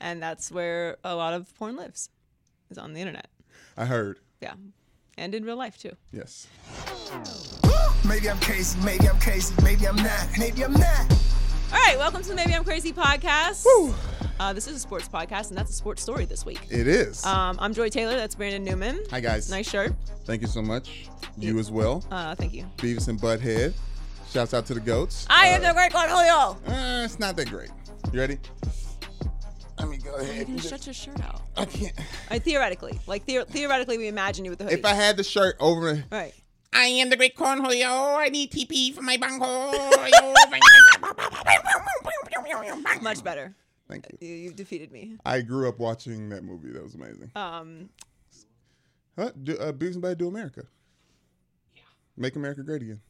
and that's where a lot of porn lives, is on the internet. I heard. Yeah. And in real life too. Yes. Maybe I'm crazy, maybe I'm crazy, maybe I'm not, maybe I'm not. All right, welcome to the Maybe I'm Crazy podcast. Uh, this is a sports podcast, and that's a sports story this week. It is. Um, I'm Joy Taylor. That's Brandon Newman. Hi, guys. Nice shirt. Thank you so much. You as well. Uh, thank you. Beavis and Butthead. Shouts out to the goats. I am the great one, Julio. Uh, it's not that great. You ready? Let me go ahead. You're ahead. gonna and just- stretch your shirt out. I can't. Uh, theoretically, like theor- theoretically, we imagine you with the hoodie. If I had the shirt over. right. I am the great cornholio. I need TP for my bunghole. Much better. Thank you. You, you've defeated me. I grew up watching that movie. That was amazing. Um, Huh? Do, uh, Beavis and Butthead do America. Yeah. Make America great again.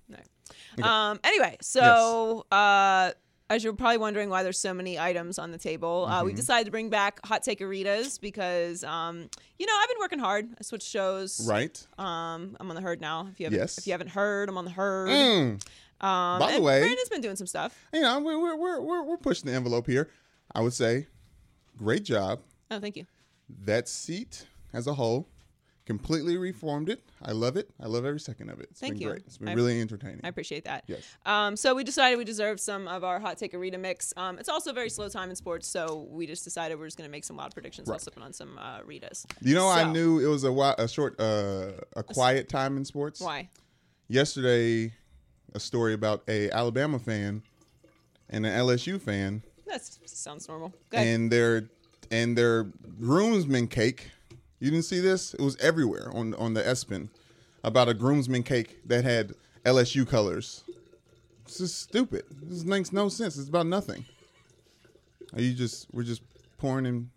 no. Um. Anyway, so uh, as you're probably wondering why there's so many items on the table, uh, we Mm-hmm. decided to bring back hot Take Aritas because um, you know, I've been working hard. I switched shows. Right. Um, I'm on the herd now. If you haven't, Yes. if you haven't heard, I'm on the herd. Mm. Um, By the way- Brandon's been doing some stuff. You know, we're, we're, we're, we're, we're pushing the envelope here. I would say, great job. Oh, thank you. That seat as a whole, completely reformed it. I love it. I love every second of it. It's Thank been you. great. It's been I- really entertaining. I appreciate that. Yes. Um, so we decided we deserved some of our hot take arena mix. Um, it's also a very slow time in sports, so we just decided we're just going to make some loud predictions while Right. sipping on some uh, Ritas. you know, I knew it was a, wi- a short, uh, a quiet time in sports. Why? Yesterday, a story about a Alabama fan and an LSU fan That sounds normal. And their and their groomsman cake. You didn't see this? It was everywhere on on the ESPN about a groomsman cake that had LSU colors. This is stupid. This makes no sense. It's about nothing. Are you just we're just pouring in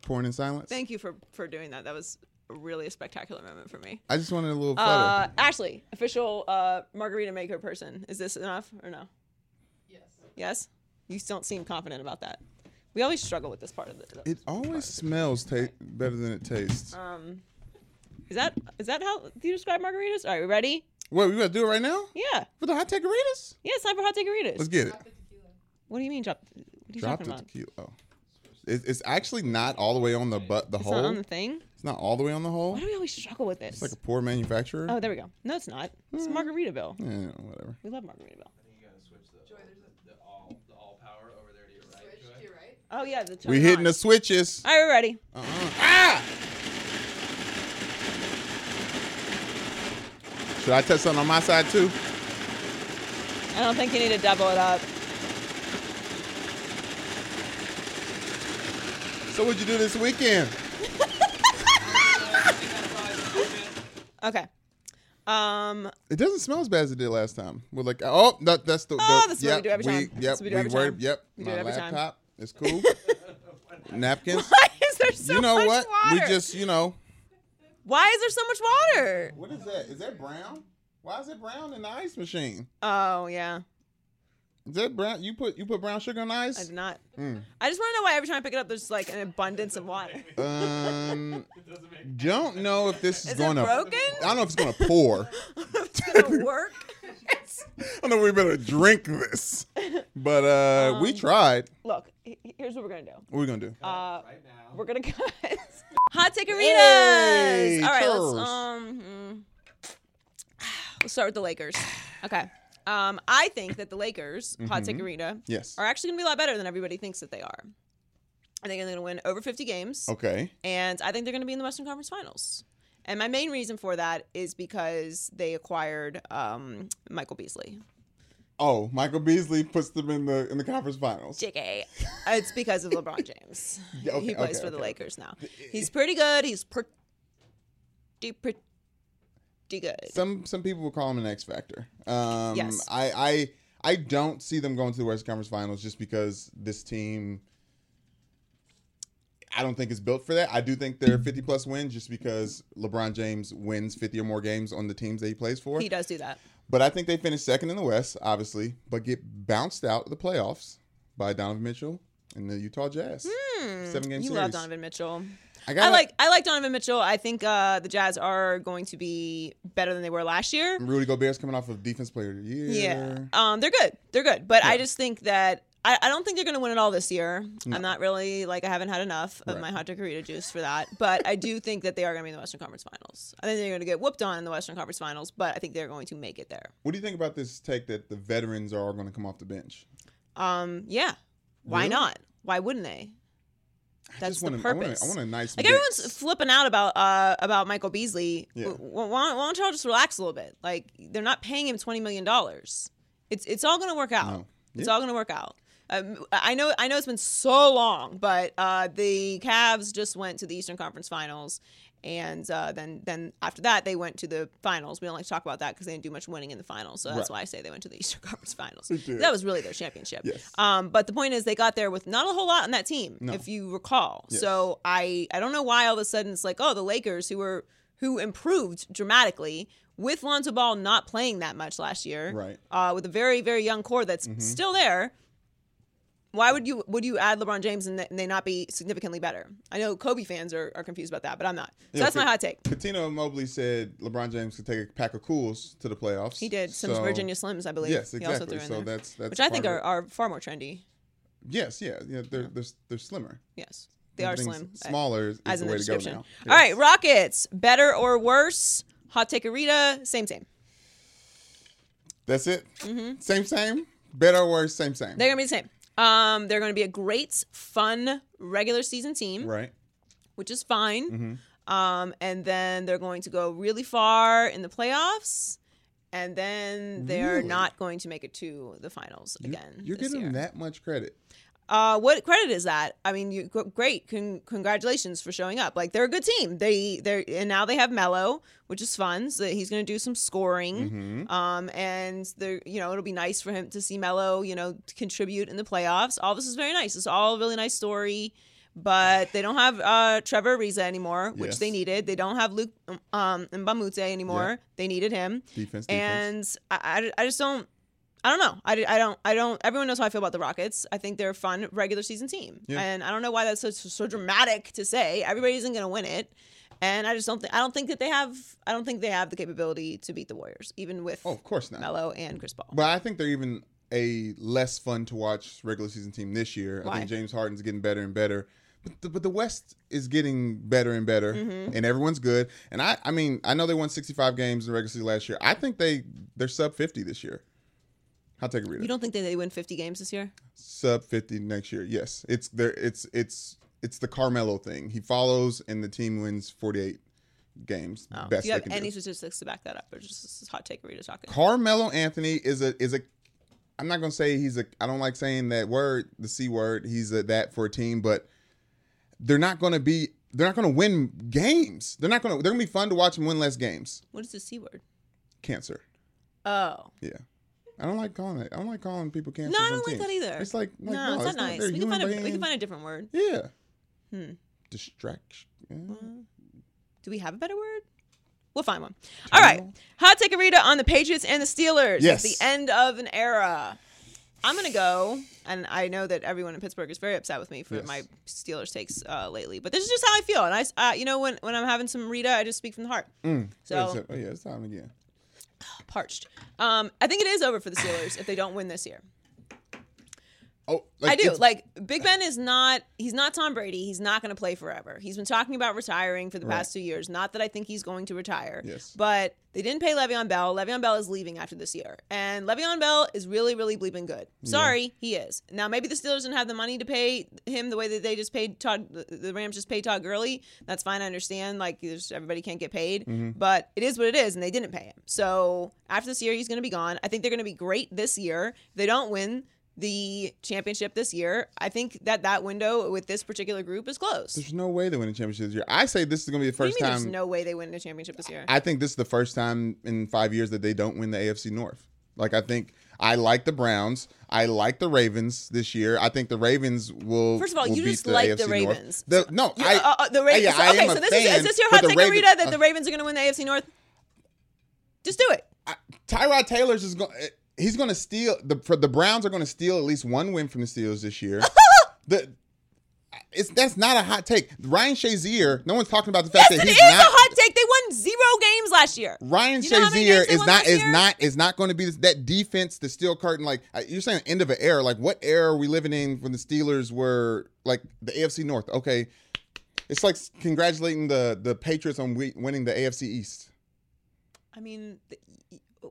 pouring in silence? Thank you for for doing that. That was really a spectacular moment for me. I just wanted a little flutter. Uh, Ashley, official uh, margarita maker person. Is this enough or no? Yes. Yes. You don't seem confident about that. We always struggle with this part of the. it always smells ta- better than it tastes. Um, is that is that how you describe margaritas? All right, we ready? Wait, we gotta do it right now Yeah. for the hot takeritas? Yeah, it's time for hot takeritas. Let's get it. What do you mean drop? What are you Drop talking the about? tequila. Oh. It, it's actually not all the way on the butt, the It's hole. not on the thing. It's not all the way on the hole. Why do we always struggle with this? It's like a poor manufacturer. oh, there we go. No, it's not. It's Margaritaville. Yeah, whatever. We love Margaritaville. to your right. Oh yeah, the We hitting the switches. All right, we're ready. Ah! Should I test something on my side too? I don't think you need to double it up. So what'd you do this weekend? Okay. Um, It doesn't smell as bad as it did last time. We're like, oh, that, that's the. Oh, the- that's what we do every time. Yep, That's what we do every were- time. Yep, We do my it every time. laptop. It's cool. Napkins. why is there so you know much what? water? We just, you know. Why is there so much water? What is that? Is that brown? Why is it brown in the ice machine? Oh yeah, Is that brown? You put you put brown sugar on ice? I did not. Mm. I just want to know why every time I pick it up, there's like an abundance of water. Um, don't know if this is, Is going to. broken? I don't know if it's going to pour. it's gonna work. I don't know if we better drink this, but uh, we Um, tried. Look, he- here's what we're gonna do. What are we gonna do? Uh, we're gonna cut hot takeritas. Hey, All right, cheers. let's um, mm, let's start with the Lakers. Okay. Um, I think that the Lakers hot takerita yes. are actually gonna be a lot better than everybody thinks that they are. I think they're gonna win over 50 games. Okay. and I think they're going to be in the Western Conference Finals. And my main reason for that is because they acquired um, Michael Beasley. Oh, Michael Beasley puts them in the in the conference finals. JK. It's because of LeBron James. Okay, he plays okay, for the okay. Lakers now. He's pretty good. He's pretty, pretty. good. Some some people will call him an X factor. Um, Yes. I I I don't see them going to the Western Conference Finals just because this team. I don't think is built for that. I do think they're 50 plus wins just because LeBron James wins 50 or more games on the teams that he plays for. He does do that. But I think they finished second in the West, obviously, but get bounced out of the playoffs by Donovan Mitchell and the Utah Jazz. Seven game. You series. love Donovan Mitchell. I, I like I like Donovan Mitchell. I think uh, the Jazz are going to be better than they were last year. Rudy Gobert's coming off of Defense Player of the Year. Yeah, um, they're good. They're good, but I just think that I, I don't think they're going to win it all this year. I'm not really like I haven't had enough of Right. my hot Decorita juice for that, but I do think that they are going to be in the Western Conference Finals. I think they're going to get whooped on in the Western Conference Finals, but I think they're going to make it there. What do you think about this take that the veterans are going to come off the bench? Um, yeah, why Really? not? Why wouldn't they? I That's just the want a- I a- purpose. I want a nice Like mix. everyone's flipping out about uh about Michael Beasley. Yeah. Why, why don't y'all just relax a little bit? Like they're not paying him twenty million dollars. It's it's all gonna work out. No. It's Yeah. all gonna work out. Um, I know I know it's been so long, but uh, the Cavs just went to the Eastern Conference Finals, and uh, then then after that they went to the finals. We don't like to talk about that because they didn't do much winning in the finals, so that's Right. why I say they went to the Eastern Conference Finals. That was really their championship. Yes. Um, but the point is, they got there with not a whole lot on that team, No. if you recall. Yes. So I I don't know why all of a sudden it's like, oh, the Lakers who were who improved dramatically with Lonzo Ball not playing that much last year, Right. Uh, with a very very young core that's Mm-hmm. still there. Why would you would you add LeBron James and, th- and they not be significantly better? I know Kobe fans are, are confused about that, but I'm not. So Yeah, that's my hot take. Patino Mobley said LeBron James could take a pack of Kools to the playoffs. He did some So- Virginia Slims, I believe. Yes, He also exactly. threw in So there. that's that's which I think are, are far more trendy. yes, yeah, yeah. They're they're, they're slimmer. Yes, they are slim. Smaller is, as is in the the way to go description. now. All right, Rockets, better or worse? Hot take Rita, same same. That's it. Same, same. Better or worse? Same, same. Mm-hmm. They're gonna be the same. Um, they're gonna be a great, fun regular season team, right. which is fine. Mm-hmm. Um, and then they're going to go really far in the playoffs, and then they're Really? not going to make it to the finals again. You're giving year. them that much credit. Uh, what credit is that? I mean, you great. Con- congratulations for showing up. Like they're a good team. They they're and now they have Mello, which is fun. So he's going to do some scoring. Mm-hmm. Um, and they're you know it'll be nice for him to see Mello, you know, contribute in the playoffs. All this is very nice. It's all a really nice story. But they don't have uh, Trevor Ariza anymore, which Yes. they needed. They don't have Luke um, Mbamute anymore. Yeah. They needed him. Defense, defense. And I, I, I just don't. I don't know. I, I don't. I don't. Everyone knows how I feel about the Rockets. I think they're a fun regular season team, Yeah. and I don't know why that's so so dramatic to say. Everybody isn't going to win it, and I just don't think. I don't think that they have. I don't think they have the capability to beat the Warriors, even with Oh, of course not. Melo and Chris Paul. But I think they're even a less fun to watch regular season team this year. Why? I think James Harden's getting better and better. But the, but the West is getting better and better, Mm-hmm. and everyone's good. And I, I mean, I know they won 65 games in the regular season last year. I think they they're sub 50 this year. I'll take a read. You don't think that they win 50 games this year? Sub 50 next year. Yes, it's there. It's it's it's the Carmelo thing. He follows, and the team wins 48 games. Oh. Best Do you have any do. statistics to back that up, or just this is hot take Rita talking? Carmelo Anthony is a is a I'm not gonna say he's a I don't like saying that word, the C word, he's a that for a team, but they're not gonna be they're not gonna win games. They're not gonna they're gonna be fun to watch them win less games. What is the c word? Cancer. Oh, Yeah. I don't like calling it. I don't like calling people cancer. no, I don't like that either. It's like, like no, it's not nice. we can find a we can find a different word. Yeah. Hmm. Distraction. Yeah. Do we have a better word? We'll find one. All right. Hot take a Rita on the Patriots and the Steelers. Yes. It's the end of an era. I'm going to go, and I know that everyone in Pittsburgh is very upset with me for Yes. my Steelers takes uh, lately, but this is just how I feel. And I, uh, you know, when, when I'm having some Rita, I just speak from the heart. Mm. So- Wait a sec. oh yeah, it's time again. Parched. Um, I think it is over for the Steelers if they don't win this year. Oh, I do. Like Big Ben is not he's not Tom Brady. He's not going to play forever. He's been talking about retiring for the past 2 years. Not that I think he's going to retire. Yes. But they didn't pay Le'Veon Bell. Le'Veon Bell is leaving after this year. And Le'Veon Bell is really really bleeping good. Sorry, he is. Now maybe the Steelers didn't have the money to pay him the way that they just paid Todd the- the Rams just paid Todd Gurley. That's fine. I understand like everybody can't get paid, mm-hmm. but it is what it is and they didn't pay him. So after this year he's going to be gone. I think they're going to be great this year. If they don't win the championship this year. I think that that window with this particular group is closed. There's no way they win a championship this year. I say this is going to be the What do you first mean time. there's no way they win a championship this year? I think this is the first time in five years that they don't win the AFC North. Like I think I like the Browns. I like the Ravens this year. I think the Ravens will. First of all, you just the like AFC the. Ravens. The, no, You- I. uh, uh, the Ravens. yeah, I okay, am a so this is, fan, is this your hot take, Ravens- Arita, that uh, the Ravens are going to win the AFC North? Just do it. Tyrod Taylor's is going. He's going to steal the. For the Browns are going to steal at least one win from the Steelers this year. the. It's that's not a hot take. Ryan Shazier. No one's talking about the fact Yes, that it he's is not. a hot take. They won zero games last year. Ryan You know Shazier is not is year? not is not going to be this, that defense the steel curtain like uh, you're saying end of an era like what era are we living in when the Steelers were like the AFC North okay it's like congratulating the the Patriots on winning the AFC East I mean,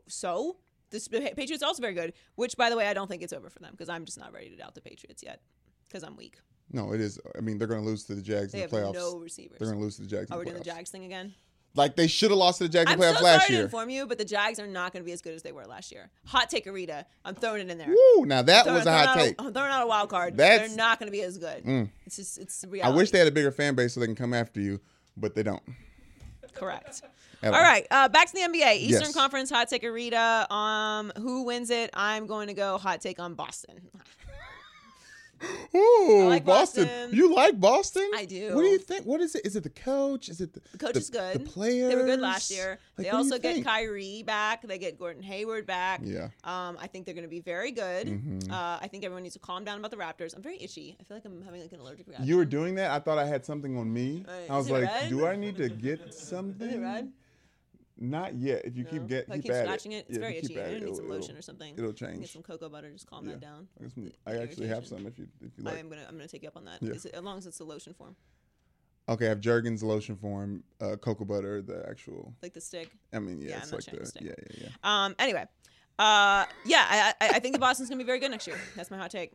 so this Patriots also very good. Which, by the way, I don't think it's over for them because I'm just not ready to doubt the Patriots yet because I'm weak. no it is I mean they're going to lose to the Jags They in the playoffs no receivers. they're going to lose to the Jags Are in we the doing the. Jags thing again? like they should have lost to the Jags in I'm the so playoffs sorry last to year inform you, but the Jags are not going to be as good as they were last year. Hot take, Arita. I'm throwing it in there. Woo now that Throwing- was a hot take I'm throwing out a wild card. That's- They're not going to be as good. Mm. It's just it's I wish they had a bigger fan base so they can come after you but they don't Correct. All right, uh, back to the NBA. Eastern Yes. Conference hot take Arita. Um, who wins it? I'm going to go hot take on Boston. Ooh, like Boston. Boston. You like Boston? I do. What do you think? What is it? Is it the coach? Is it the, The coach the, is good. The players. They were good last year. Like, they what do you also get think? Kyrie back. They get Gordon Hayward back. Yeah. Um, I think they're going to be very good. Mhm. Uh, I think everyone needs to calm down about the Raptors. I'm very itchy. I feel like I'm having like an allergic reaction. You were doing that. I thought I had something on me. Right. I was like, red? do I need to get something? It? Not yet. If you No? keep get If I keep, keep scratching it, it's Yeah, very if you keep itchy. at I need some lotion or something. It'll change. Get some cocoa butter. Just calm Yeah. that down. I, The- I actually have some if you if you like, I like. am gonna I'm gonna take you up on that. Yeah. It- as long as it's the lotion form, Okay, I have Jergens lotion form, uh, cocoa butter, the actual. like the stick. I mean, yeah, Yeah, it's I'm like the the stick. yeah, yeah, yeah. Um. Anyway, uh, yeah, I, I I think the Boston's gonna be very good next year. That's my hot take.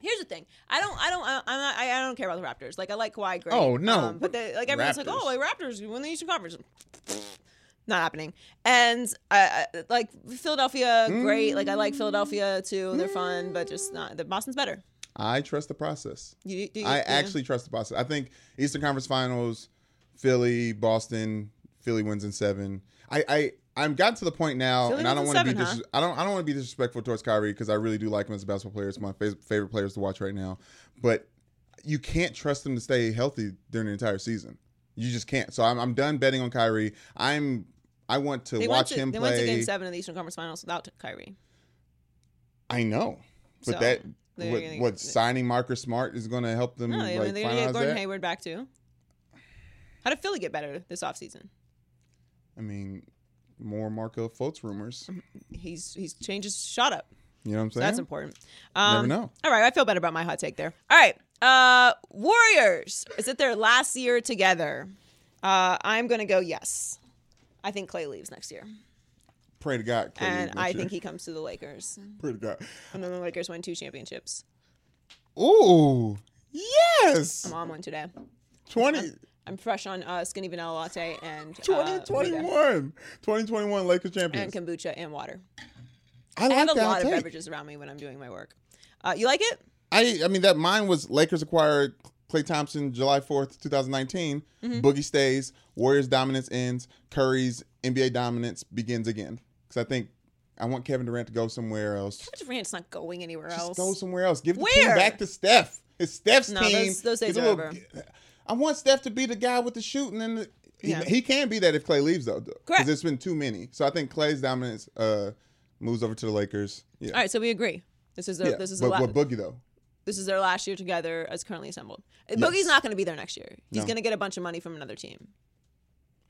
Here's the thing. I don't. I don't. I'm not. I, I don't care about the Raptors. Like I like Kawhi. Great. Oh, no. Um, but they, like everyone's like, Raptors. oh, like Raptors you win the Eastern Conference. Not happening. And I, I like Philadelphia. Great. Like I like Philadelphia too. They're fun, but just not. The Boston's better. I trust the process. You, do you, I yeah. actually trust the process. I think Eastern Conference Finals, Philly, Boston, Philly wins in seven. I, I I'm gotten to the point now, Philly and I don't want to be dis- I don't I don't want to be disrespectful towards Kyrie because I really do like him as a basketball player. It's my fa- favorite players to watch right now. But you can't trust him to stay healthy during the entire season. You just can't. So I'm I'm done betting on Kyrie. I'm I want to They watch to, him they play. They went to Game Seven of the Eastern Conference Finals without Kyrie. I know, but So, that what, gonna- what signing Marcus Smart is going to help them No, like they're gonna get Gordon that. Hayward back too. How did Philly get better this offseason? I mean, more Markelle Fultz rumors. He's he's changed his shot up. You know what I'm So saying? that's important. Um, Never know. All right, I feel better about my hot take there. All right, uh, Warriors. Is it their last year together? Uh, I'm gonna go yes. I think Klay leaves next year, Pray to God. Klay and I year. think he comes to the Lakers, Pray to God. and then the Lakers win two championships. Ooh, yes. I'm on one today. 20, I'm fresh on uh, skinny vanilla latte and uh, 2021. 2021 Lakers champions and kombucha and water. I I like have a lot of beverages around me when I'm doing my work. Uh, you like it? I I mean that mine was Lakers acquired Klay Thompson July 4th, 2019. Mm-hmm. Boogie stays, Warriors dominance ends, Curry's NBA dominance begins again. Cuz I think I want Kevin Durant to go somewhere else. Kevin Durant's not going anywhere Just else. go somewhere else. Give the team back to Steph. It's Steph's No, team. those- those days are over. I want Steph to be the guy with the shooting and the, he, Yeah. he can be that if Klay leaves though. Correct. Because it's been too many. So I think Klay's dominance uh, moves over to the Lakers. Yeah. All right, so we agree. This is their, yeah. this is but, the la- but Boogie though. This is their last year together as currently assembled. Yes. Boogie's not going to be there next year. He's No. going to get a bunch of money from another team.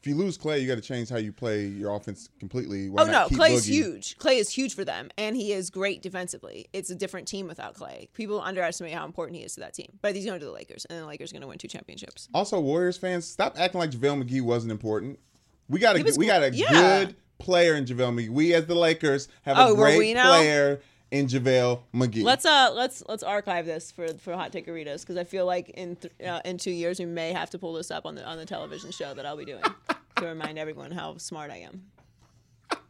If you lose Klay, you got to change how you play your offense completely. Why oh no, Klay's Boogie? huge. Klay is huge for them, and he is great defensively. It's a different team without Klay. People underestimate how important he is to that team. But he's going to the Lakers, and the Lakers are going to win two championships. Also, Warriors fans, stop acting like JaVale McGee wasn't important. We got a we got a yeah. good player in JaVale McGee. We as the Lakers have Oh, a great player in JaVale McGee. Let's uh let's let's archive this for for hot take Ritas because I feel like in th- uh, in two years we may have to pull this up on the on the television show that I'll be doing to remind everyone how smart I am.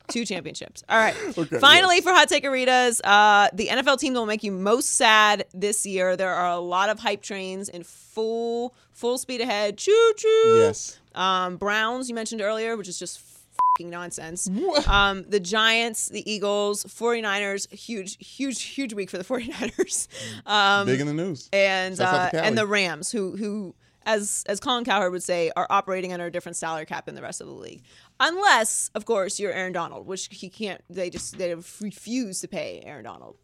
Two championships. All right. Okay, Finally, yes. for hot take Aritas, uh, the NFL team that will make you most sad this year. There are a lot of hype trains in full full speed ahead. Choo choo. Yes. Um, Browns you mentioned earlier, which is just fucking nonsense. Um, the Giants, the Eagles, 49ers, huge, huge, huge week for the 49ers. Um, Big in the news. and uh, and the Rams, who who as as Colin Cowherd would say, are operating under a different salary cap than the rest of the league, unless of course you're Aaron Donald, which he can't. They just they refuse to pay Aaron Donald,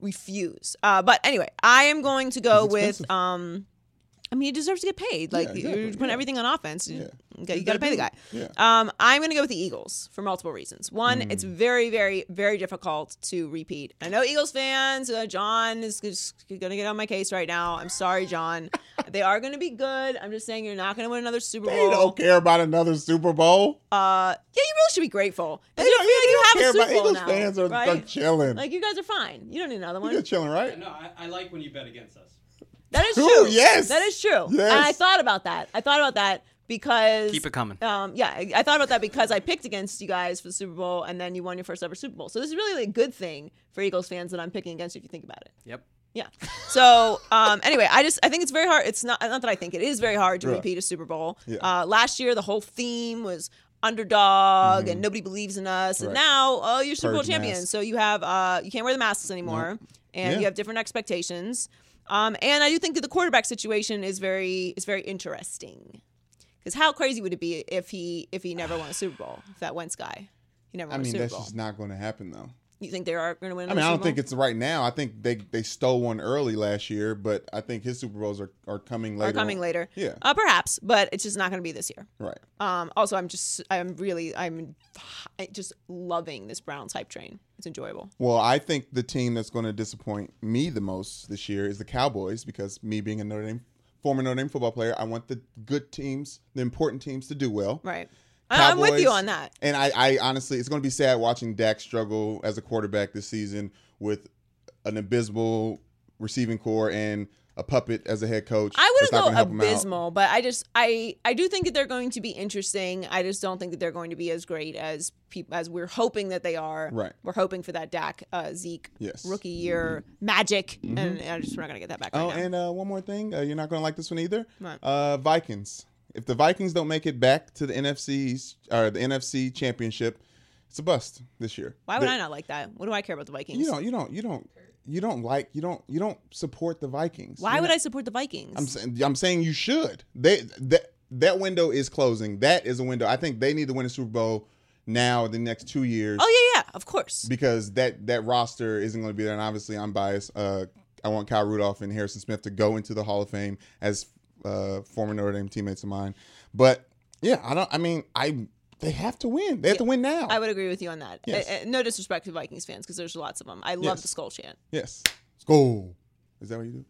refuse. Uh, but anyway, I am going to go with um. I mean, he deserves to get paid. Like exactly, you're putting yeah. everything on offense. You, you got to that pay the guy. Yeah. Um, I'm going to go with the Eagles for multiple reasons. One, it's Hmm. very, very, very difficult to repeat. I know Eagles fans. Uh, John is going to get on my case right now. I'm sorry, John. they are going to be good. I'm just saying you're not going to win another Super Bowl. They don't care about another Super Bowl. Uh, yeah, you really should be grateful. They you don't, feel like you they have a don't care Super about Bowl Eagles now, fans are, right? are chilling. Like you guys are fine. You don't need another one. You're chilling, right? No, I, I like when you bet against us. That is True, true. yes. That is true. Yes. And I thought about that. I thought about that because Keep it coming. Um, yeah, I, I thought about that because I picked against you guys for the Super Bowl, and then you won your first ever Super Bowl. So this is really a good thing for Eagles fans that I'm picking against you if you think about it. Yep. Yeah. So um, anyway, I just I think it's very hard. It's not not that I think it is very hard to Yeah. repeat a Super Bowl. Yeah. Uh, last year the whole theme was underdog and nobody believes in us, and Mm-hmm. Now oh you're Super Bowl Purge champions. So you have uh, you can't wear the masks anymore, and Yeah. you have different expectations. Um, and I do think that the quarterback situation is very is very interesting. Because how crazy would it be if he if he never won a Super Bowl? If that Wentz guy, he never I won a mean, that's Bowl. just not going to happen, though. You think they are going to win? I mean, I don't think it's right now. I think they they stole one early last year, but I think his Super Bowls are, are coming later. are coming on. later. Yeah. uh, perhaps, but it's just not going to be this year. Right. Um, also, I'm just I'm really I'm just loving this Browns hype train. It's enjoyable. Well, I think the team that's going to disappoint me the most this year is the Cowboys because me being a Notre Dame former Notre Dame football player, I want the good teams, the important teams, to do well. Right. I- I'm with you on that. And I, I honestly, it's going to be sad watching Dak struggle as a quarterback this season with an abysmal receiving core and a puppet as a head coach. I wouldn't gonna go abysmal, but I just I I do think that they're going to be interesting. I just don't think that they're going to be as great as people as we're hoping that they are. Right. We're hoping for that Dak uh, Zeke Yes. rookie year magic, and I just we're not gonna get that back. Oh, right and uh, one more thing. Uh, you're not going to like this one either. Uh, Vikings. If the Vikings don't make it back to the NFC or the NFC Championship, it's a bust this year. Why would They- I not like that? What do I care about the Vikings? You don't. You don't. You don't. You don't like. You don't. You don't support the Vikings. Why You're would not- I support the Vikings? I'm saying. I'm saying you should. They that that window is closing. That is a window. I think they need to win a Super Bowl now. The next two years. oh yeah, yeah, of course. because that that roster isn't going to be there. And obviously, I'm biased. Uh, I want Kyle Rudolph and Harrison Smith to go into the Hall of Fame as uh, former Notre Dame teammates of mine. But yeah, I don't. I mean, I they have to win. They have to win now. I would agree with you on that. Yes. Uh, uh, no disrespect to Vikings fans because there's lots of them. I love Yes. the skull chant. yes. Let's. Is that what you do?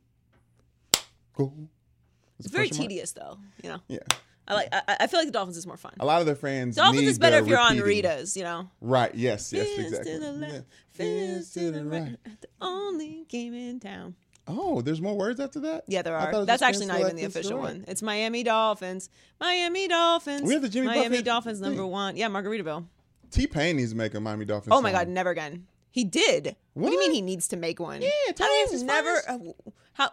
Go. Is It's very question mark? tedious though. You know, Yeah. I like. I, I feel like the Dolphins is more fun. A lot of their fans. Dolphins need is better if you're on. Rita's. You know. Right. Yes. Yes. Fins exactly. to the left, Yeah. fins to the right. The only game in town. Oh, there's more words after that. Yeah, there I thought it are. That's actually not even the left, fins to official right. one. It's Miami Dolphins. Miami Dolphins. We have the Jimmy Miami Buffett Dolphins number thing. one. Yeah, Margaritaville. T Pain needs to make a Miami Dolphins. Oh my God, never again. He did. What, do you mean he needs to make one? Yeah, do never? uh, how?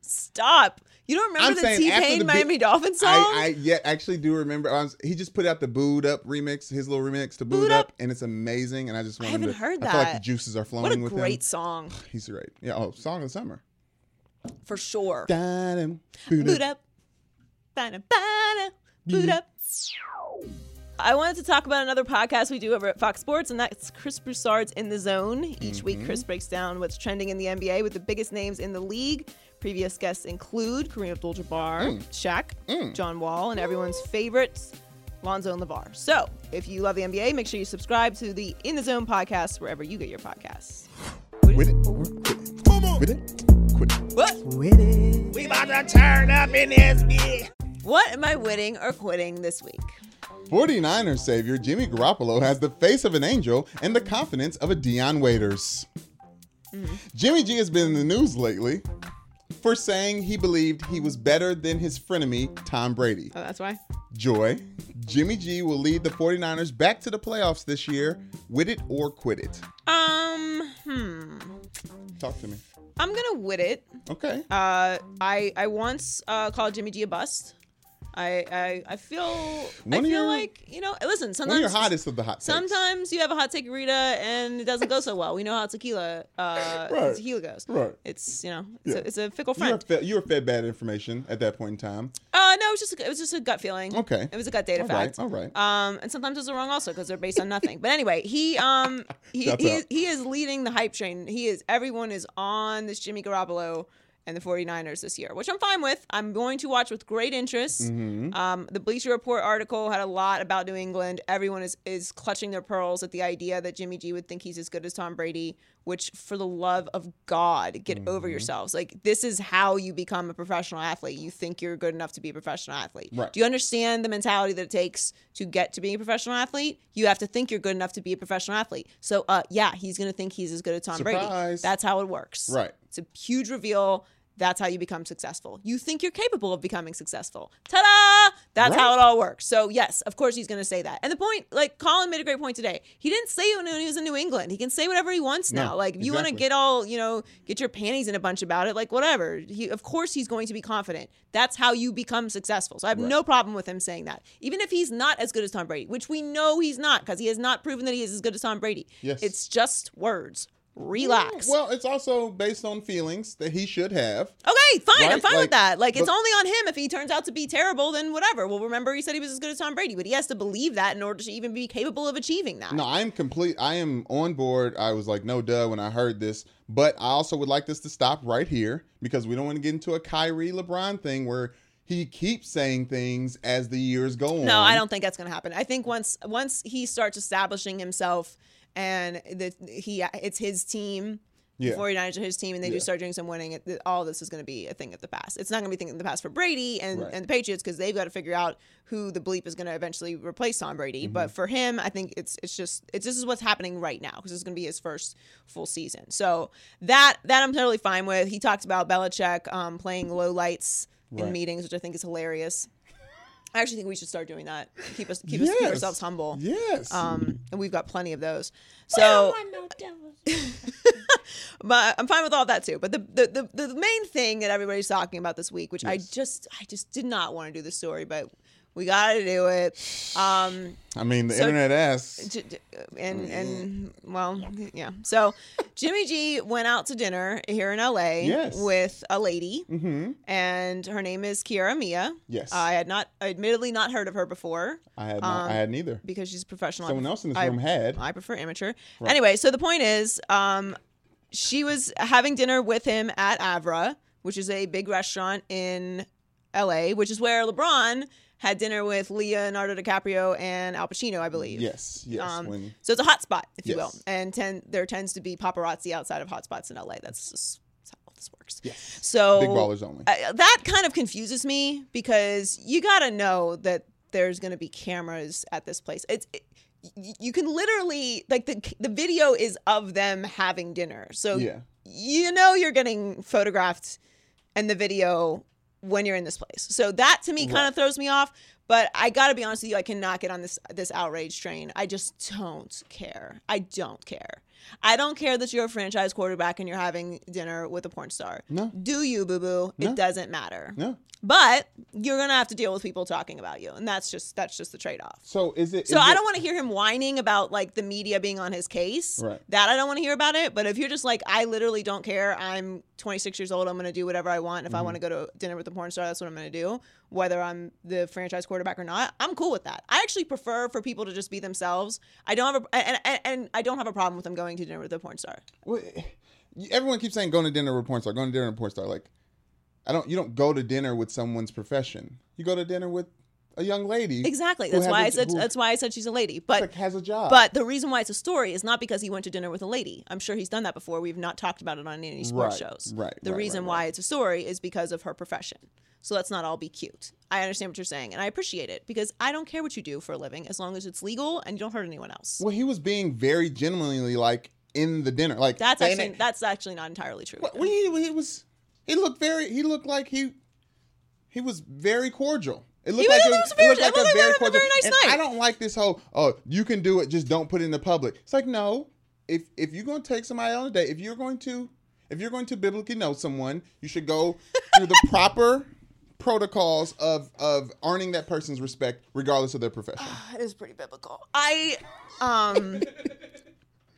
Stop. You don't remember I'm the T Pain Miami big- Dolphins song? I, I yeah actually do remember. I was, he just put out the "Booed Up" remix, his little remix to "Booed, Booed Up. Up? and it's amazing. And I just want him haven't to. heard I feel like the juices are flowing what a with great him. song He's great. Yeah. Oh, song of the summer. for sure. Da-dum, booed Boot up. up. Bada, bada, boot up. I wanted to talk about another podcast we do over at Fox Sports, and that's Chris Broussard's In the Zone. Each week, mm-hmm. Chris breaks down what's trending in the NBA with the biggest names in the league. Previous guests include Kareem Abdul-Jabbar, Shaq, John Wall, and everyone's favorites, Lonzo and LeVar. So, if you love the NBA, make sure you subscribe to the In the Zone podcast wherever you get your podcasts. With it. With it. Quit it. What? We about to turn up in this bitch. What am I winning or quitting this week? 49ers savior Jimmy Garoppolo has the face of an angel and the confidence of a Dion Waiters. Mm-hmm. Jimmy G has been in the news lately for saying he believed he was better than his frenemy, Tom Brady. Oh, that's why. Joy, Jimmy G will lead the 49ers back to the playoffs this year. With it or quit it. Um, hmm. Talk to me. I'm gonna wit it. Okay. Uh, I I once uh, called Jimmy G a bust. I I, I feel One I feel your- like you know. Listen, sometimes your hottest of the hot takes. Sometimes you have a hot take Rita and it doesn't go so well. We know how tequila uh Right. tequila goes. Right. It's you know it's, Yeah. a, it's a fickle You were, friend. fed, you were fed bad information at that point in time. Uh no, it was just a, it was just a gut feeling. Okay. It was a gut data All right, fact. all right. Um and sometimes those are wrong also because they're based on nothing. But anyway, he um he he, is, he is leading the hype train. He is everyone is on this Jimmy Garoppolo and the 49ers this year, which I'm fine with. I'm going to watch with great interest. Mm-hmm. Um, the Bleacher Report article had a lot about New England. Everyone is, is clutching their pearls at the idea that Jimmy G would think he's as good as Tom Brady, which, for the love of God, get over Mm-hmm. yourselves. Like, this is how you become a professional athlete. You think you're good enough to be a professional athlete. Right. Do you understand the mentality that it takes to get to being a professional athlete? You have to think you're good enough to be a professional athlete. So, uh, yeah, he's going to think he's as good as Tom Brady. That's how it works. Right. It's a huge reveal. That's how you become successful. You think you're capable of becoming successful. Ta-da! That's how it all works. So yes, of course he's going to say that. And the point, like Colin made a great point today. He didn't say it when he was in New England. He can say whatever he wants No, now. Like if you want to get all, you know, get your panties in a bunch about it, like whatever. He, of course he's going to be confident. That's how you become successful. So I have no problem with him saying that. Even if he's not as good as Tom Brady, which we know he's not because he has not proven that he is as good as Tom Brady. Yes. It's just words. Relax. Mm, well, it's also based on feelings that he should have. Okay, fine. I'm fine Like, with that. Like, it's only on him. If he turns out to be terrible, then whatever. Well, remember, he said he was as good as Tom Brady, but he has to believe that in order to even be capable of achieving that. No, I'm complete. I am on board. I was like, no, duh, when I heard this. But I also would like this to stop right here because we don't want to get into a Kyrie LeBron thing where he keeps saying things as the years go on. No, I don't think that's going to happen. I think once once he starts establishing himself and the he it's his team. Yeah. The 49ers are his team, and they Yeah. do start doing some winning. It, all this is going to be a thing of the past. It's not going to be a thing of the past for Brady and, Right. and the Patriots because they've got to figure out who the bleep is going to eventually replace Tom Brady. Mm-hmm. But for him, I think it's it's just it's this is what's happening right now because it's going to be his first full season. So that that I'm totally fine with. He talked about Belichick um, playing low lights in meetings, which I think is hilarious. I actually think we should start doing that. Keep us keep us keep ourselves humble. Yes. Um, and we've got plenty of those. So, but I'm fine with all that too. But the, the the the main thing that everybody's talking about this week, which I just I just did not want to do the story, but we got to do it. Um, I mean, the so- internet asks. J- j- and and well, yeah. So Jimmy G went out to dinner here in LA Yes. with a lady, Mm-hmm. and her name is Kiara Mia. Yes. I had not, admittedly, not heard of her before I had not, I had neither. because she's a professional. Someone else in this I- room had. I prefer amateur. Anyway, so the point is, um, she was having dinner with him at Avra, which is a big restaurant in LA, which is where LeBron had dinner with Leonardo DiCaprio and Al Pacino, I believe. Yes, yes. Um, when so it's a hot spot, if you will, and ten, there tends to be paparazzi outside of hot spots in LA. That's just that's how this works. Yes. So Big ballers only. uh, that kind of confuses me because you got to know that there's going to be cameras at this place. It's it, you can literally like the the video is of them having dinner, so Yeah. you know you're getting photographed and the video when you're in this place. So that to me kind of throws me off. But I gotta be honest with you, I cannot get on this this outrage train. I just don't care. I don't care. I don't care that you're a franchise quarterback and you're having dinner with a porn star. No. Do you, boo boo? No. It doesn't matter. no. But you're gonna have to deal with people talking about you, and that's just that's just the trade off. So is it? So is I it- don't want to hear him whining about like the media being on his case. Right. That I don't want to hear about it. But if you're just like, I literally don't care. I'm 26 years old. I'm going to do whatever I want. If I Mm-hmm. want to go to dinner with a porn star, that's what I'm going to do. Whether I'm the franchise quarterback or not, I'm cool with that. I actually prefer for people to just be themselves. I don't have a and, and, and I don't have a problem with them going to dinner with a porn star. Well, everyone keeps saying going to dinner with a porn star, going to dinner with a porn star. Like, I don't. You don't go to dinner with someone's profession. You go to dinner with a young lady. Exactly. That's why a- I said who, that's why I said she's a lady. But like has a job. But the reason why it's a story is not because he went to dinner with a lady. I'm sure he's done that before. We've not talked about it on any sports Right, shows. right, The right, reason right, why right. it's a story is because of her profession. So let's not all be cute. I understand what you're saying, and I appreciate it because I don't care what you do for a living as long as it's legal and you don't hurt anyone else. well, he was being very genuinely like in the dinner, like That's actually it- that's actually not entirely true. What- either. when he, when he was He looked very. He looked like he he was very cordial. It looked like was- it was, was very- it looked like a very a very nice. I don't like this whole oh you can do it just don't put it in the public. It's like no, if if you're going to take somebody on a date, if you're going to if you're going to biblically know someone, you should go through the proper protocols of of earning that person's respect regardless of their profession. It is pretty biblical. I um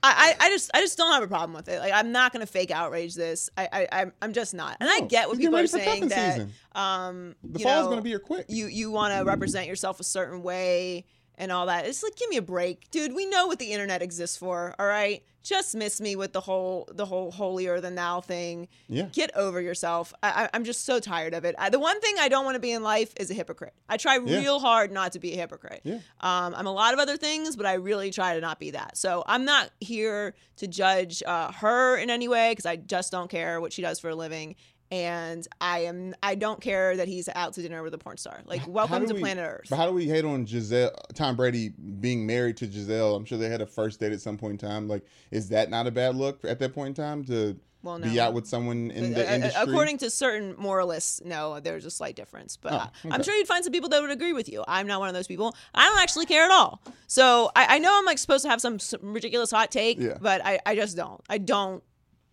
I, I, I just I just don't have a problem with it. Like I'm not gonna fake outrage this. I, I I'm I'm just not. And I get what people are saying that season. um The you fall's know, gonna be your quick. You you want to represent yourself a certain way and all that. It's like give me a break, dude. We know what the internet exists for. All right, just miss me with the whole the whole holier than thou thing. Yeah. Get over yourself. I, I, I'm just so tired of it. I, the one thing I don't want to be in life is a hypocrite. I try Yeah. real hard not to be a hypocrite. Yeah. Um, I'm a lot of other things, but I really try to not be that. So I'm not here to judge uh, her in any way because I just don't care what she does for a living. And I am I don't care that he's out to dinner with a porn star. Like welcome to we- planet Earth. But how do we hate on Gisele, Tom Brady being married to Gisele? I'm sure they had a first date at some point in time. Like, is that not a bad look at that point in time to Well, be out with someone in the Uh, uh, industry? According to certain moralists, no, there's a slight difference. But Oh, uh, I'm sure you'd find some people that would agree with you. I'm not one of those people. I don't actually care at all. So I, I know I'm like supposed to have some, some ridiculous hot take, Yeah. but I, I just don't. I don't.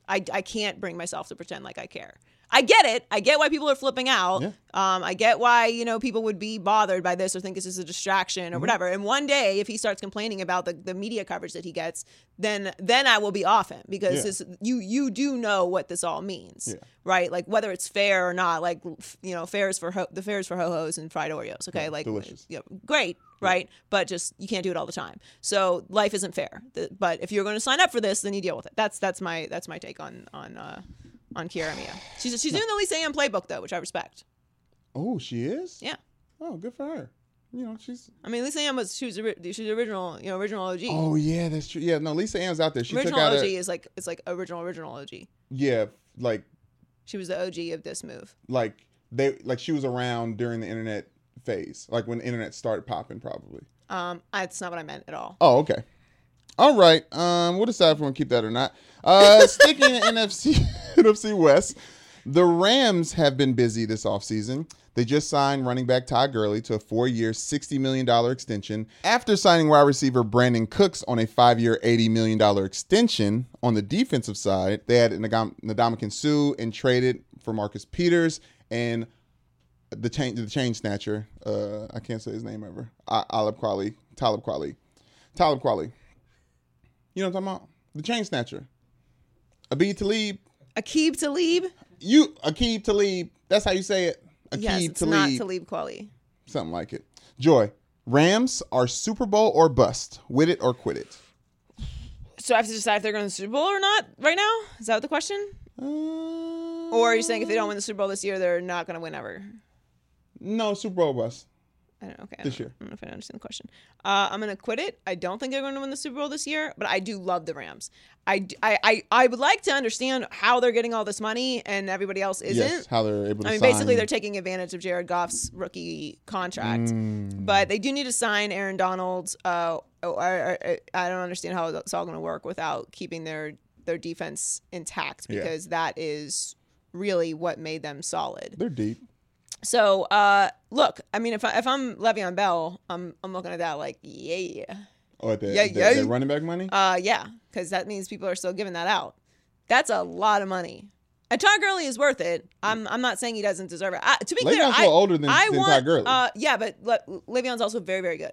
I, I can't bring myself to pretend like I care. I get it. I get why people are flipping out. Yeah. Um, I get why you know people would be bothered by this or think this is a distraction or Mm-hmm. whatever. And one day, if he starts complaining about the, the media coverage that he gets, then then I will be off him because Yeah. this, you you do know what this all means, Yeah. right? Like whether it's fair or not. Like you know, fair is for ho- the fair is for ho hos and fried Oreos. Okay, like delicious. yeah, great, right? But just you can't do it all the time. So life isn't fair. But if you're going to sign up for this, then you deal with it. That's that's my that's my take on on uh, on Kiara Mia. She's she's doing the Lisa Ann playbook though, which I respect. oh, she is. Yeah. Oh, good for her. You know, she's. I mean, Lisa Ann was she was she's the original, you know, original OG. Oh yeah, that's true. Yeah, no, Lisa Ann's out there. She original took out OG a, is like it's like original original OG. yeah, like She was the OG of this move. like they like she was around during the internet phase, like when the internet started popping, probably. Um, that's not what I meant at all. Oh, okay. All right. Um, we'll decide if we want to keep that or not. Uh, sticking in NFC NFC West, the Rams have been busy this offseason. They just signed running back Todd Gurley to a four-year, $60 million extension. After signing wide receiver Brandin Cooks on a five-year, $80 million extension on the defensive side, they had Ndamukong Suh and traded for Marcus Peters and the chain the chain snatcher. Uh, I can't say his name ever. I, Alib Kweli, Talib Kweli, Talib Kweli. You know what I'm talking about? The chain snatcher. Abid Talib. Aqib Talib. You Aqib Talib. That's how you say it. Aqib Yes, it's Talib. not Talib Kweli. Something like it. Joy. Rams are Super Bowl or bust. With it or quit it. So I have to decide if they're going to the Super Bowl or not right now. Is that the question? Uh, Or are you saying if they don't win the Super Bowl this year, they're not going to win ever? no Super Bowl bust. I don't, okay. I This don't- year. I don't know if I understand the question. Uh, I'm going to quit it. I don't think they're going to win the Super Bowl this year, but I do love the Rams. I I I would like to understand how they're getting all this money and everybody else isn't. Yes, how they're able to I mean, sign. basically, they're taking advantage of Jared Goff's rookie contract, Mm. but they do need to sign Aaron Donald. Uh, I, I, I don't understand how it's all going to work without keeping their their defense intact Yeah. because that is really what made them solid. They're deep. So, uh, look, I mean, if I, if I'm Le'Veon Bell, I'm I'm looking at that like, yeah, Oh, at Yeah, that, yeah. that running back money? uh, yeah, because that means people are still giving that out. That's a lot of money. And Todd Gurley is worth it. I'm I'm not saying he doesn't deserve it. I, to be clear, Le'Veon's a I, older than- I than want, Todd Gurley. Uh, yeah, but Le, Le'Veon's also very very good.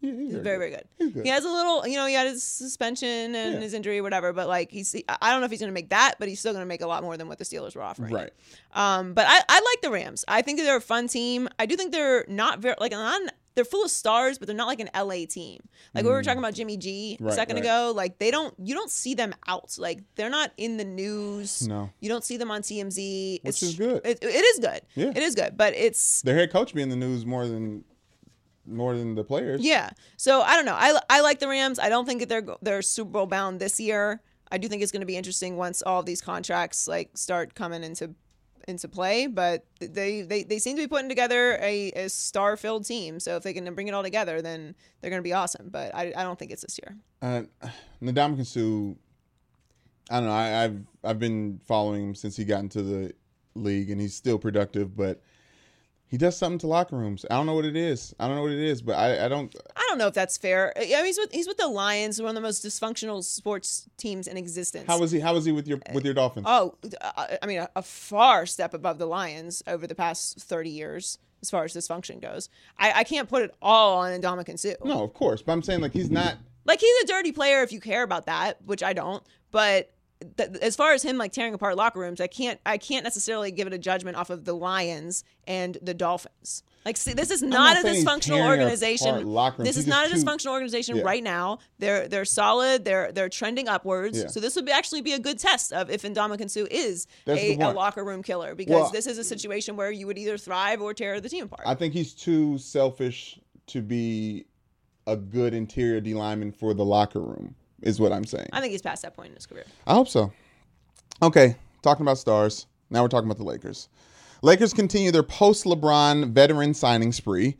Yeah, he's He's very very good. Good. He has a little, you know, he had his suspension and Yeah. his injury or whatever, but like he's I don't know if he's going to make that, but he's still going to make a lot more than what the Steelers were offering. Right. Um, but I, I like the Rams. I think they're a fun team. I do think they're not very like not, they're full of stars, but they're not like an LA team. Like we were talking about Jimmy G a Mm. Right, second right. ago. Like they don't you don't see them out. Like they're not in the news. No. You don't see them on TMZ. Which is good. It, it is good. Yeah. It is good. But it's Their head coach being in the news more than more than the players. yeah. So I don't know. I, I like the Rams. I don't think that they're they're Super Bowl bound this year. I do think it's going to be interesting once all of these contracts like start coming into into play. But they they, they seem to be putting together a, a star filled team. So if they can bring it all together, then they're going to be awesome. But I, I don't think it's this year. Uh, Ndamukong Suh, I don't know. I, I've I've been following him since he got into the league, and he's still productive, but he does something to locker rooms. I don't know what it is. I don't know what it is, but I, I don't. I don't know if that's fair. I mean, he's with he's with the Lions, one of the most dysfunctional sports teams in existence. How was he? How was he with your with your Dolphins? Oh, uh, I mean, a, a far step above the Lions over the past thirty years as far as dysfunction goes. I, I can't put it all on Ndamukong Suh. no, of course, but I'm saying like he's not. Like he's a dirty player if you care about that, which I don't. But th- as far as him like tearing apart locker rooms, I can't I can't necessarily give it a judgment off of the Lions and the Dolphins. Like see, this is not, not a dysfunctional organization. This is not a just too- dysfunctional organization Yeah. right now. They're they're solid. They're they're trending upwards. Yeah. So this would be actually be a good test of if Ndamukong Suh is a, a locker room killer because Well- this is a situation where you would either thrive or tear the team apart. I think he's too selfish to be a good interior D lineman for the locker room. Is what I'm saying. I think he's past that point in his career. I hope so. Okay, talking about stars. Now we're talking about the Lakers. Lakers continue their post LeBron veteran signing spree,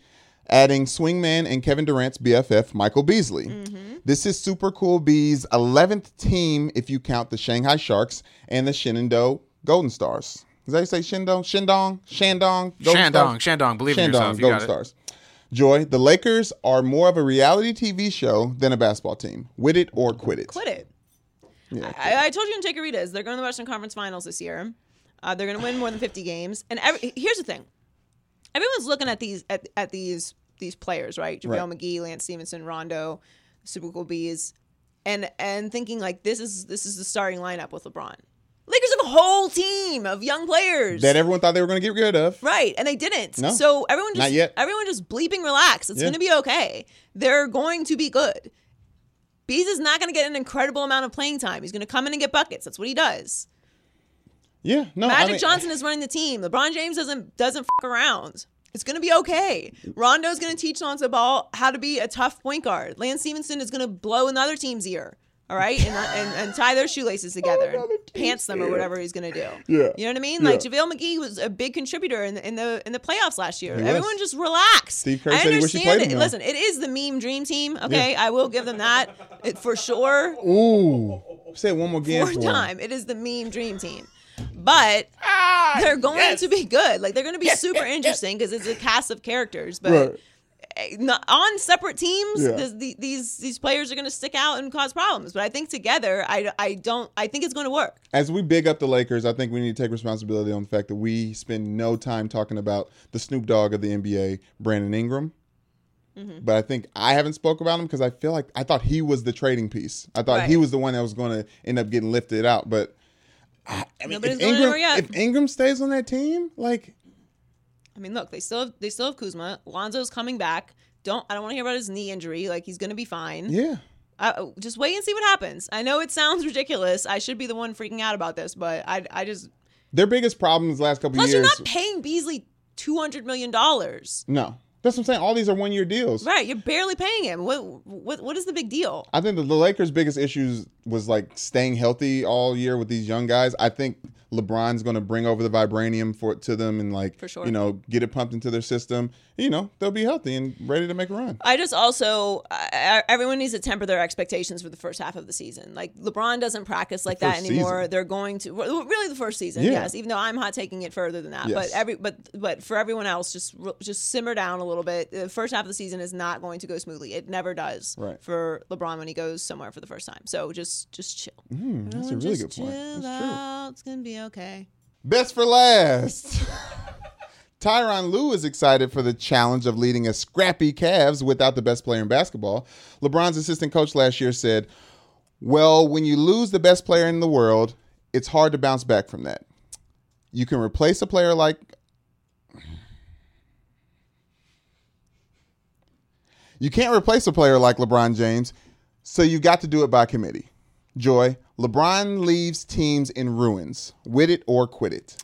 adding swingman and Kevin Durant's BFF, Michael Beasley. Mm-hmm. This is Super Cool B's 11th team if you count the Shanghai Sharks and the Shenandoah Golden Stars. Is that you say Shindong? Shindong? Shandong? Golden Shandong, Stars? Shandong, believe in yourself. You Golden got it. Stars. Joy, the Lakers are more of a reality TV show than a basketball team. Wit it or quit it. Quit it. Yeah, I, I told you in Take a Read is they're going to the Western Conference Finals this year. Uh, they're going to win more than 50 games. And every, here's the thing: everyone's looking at these at, at these these players, right? JaVale Right. McGee, Lance Stephenson, Rondo, Super Cool Bees, and and thinking like this is this is the starting lineup with LeBron. Lakers have a whole team of young players. that everyone thought they were going to get rid of. Right, and they didn't. No, so everyone just not yet. everyone just bleeping relax. It's Yeah. going to be okay. They're going to be good. Bees is not going to get an incredible amount of playing time. He's going to come in and get buckets. That's what he does. Yeah, no. I Magic mean- Johnson is running the team. LeBron James doesn't doesn't fuck around. It's going to be okay. Rondo's going to teach Lonzo Ball how to be a tough point guard. Lance Stephenson is going to blow another team's ear. All right, and, and and tie their shoelaces together, and pants them or whatever he's gonna do. Yeah. you know what I mean. Yeah. Like JaVale McGee was a big contributor in the in the in the playoffs last year. Was. Everyone just relax. Steve Kerr I said he wished he understand it. Listen, it is the meme dream team. Okay, I will give them that it, for sure. Ooh. Say it one more game. For time, it is the meme dream team. But Ah, they're going to be good. Like they're going to be super interesting because it's a cast of characters. But Right. On separate teams, Yeah. this- the- these these players are going to stick out and cause problems. But I think together, I, I don't. I think it's going to work. As we big up the Lakers, I think we need to take responsibility on the fact that we spend no time talking about the Snoop Dogg of the NBA, Brandon Ingram. Mm-hmm. But I think I haven't spoke about him because I feel like I thought he was the trading piece. I thought he was the one that was going to end up getting lifted out. But I, I mean, if Ingram, if Ingram stays on that team, like I mean, look, they still have, they still have Kuzma. Lonzo's coming back. Don't I don't want to hear about his knee injury. Like he's going to be fine. yeah, Uh, just wait and see what happens. I know it sounds ridiculous. I should be the one freaking out about this, but I I just their biggest problems the last couple plus years. you're not paying Beasley two hundred million dollars. no, that's what I'm saying. All these are one year deals. Right, you're barely paying him. What what what is the big deal? I think that the Lakers' biggest issues was like staying healthy all year with these young guys. I think LeBron's going to bring over the vibranium for to them and like For sure. you know get it pumped into their system. You know they'll be healthy and ready to make a run. I just also I, everyone needs to temper their expectations for the first half of the season. Like LeBron doesn't practice like that anymore. season. They're going to really the first season, Yeah. yes. Even though I'm hot taking it further than that, but every but but for everyone else, just just simmer down a little bit. The first half of the season is not going to go smoothly. It never does Right. for LeBron when he goes somewhere for the first time. So just just chill. Hmm, that's a really just good point. chill That's true. out. It's gonna be okay. Best for last. Tyronn Lue is excited for the challenge of leading a scrappy Cavs without the best player in basketball. LeBron's assistant coach last year said, Well, when you lose the best player in the world, it's hard to bounce back from that. You can replace a player like. You can't replace a player like LeBron James, so you've got to do it by committee. Joy, LeBron leaves teams in ruins. Wit it or quit it.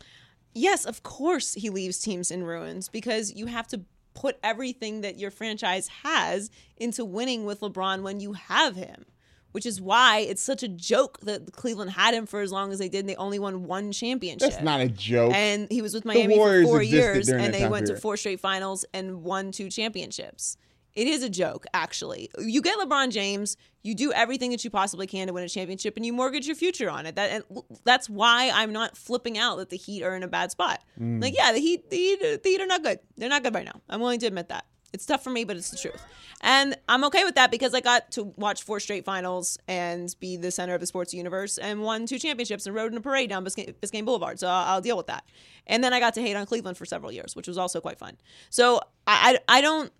Yes, of course he leaves teams in ruins because you have to put everything that your franchise has into winning with LeBron when you have him. Which is why it's such a joke that Cleveland had him for as long as they did and they only won one championship. That's not a joke. and he was with Miami for four years and they went to four straight finals and won two championships. It is a joke, actually. You get LeBron James, you do everything that you possibly can to win a championship, and you mortgage your future on it. That that's why I'm not flipping out that the Heat are in a bad spot. Mm. Like, yeah, the Heat, the Heat, the Heat are not good. They're not good right now. I'm willing to admit that. It's tough for me, but it's the truth. And I'm okay with that because I got to watch four straight finals and be the center of the sports universe and won two championships and rode in a parade down Biscayne, Biscayne Boulevard. So I'll, I'll deal with that. And then I got to hate on Cleveland for several years, which was also quite fun. So I, I, I don't.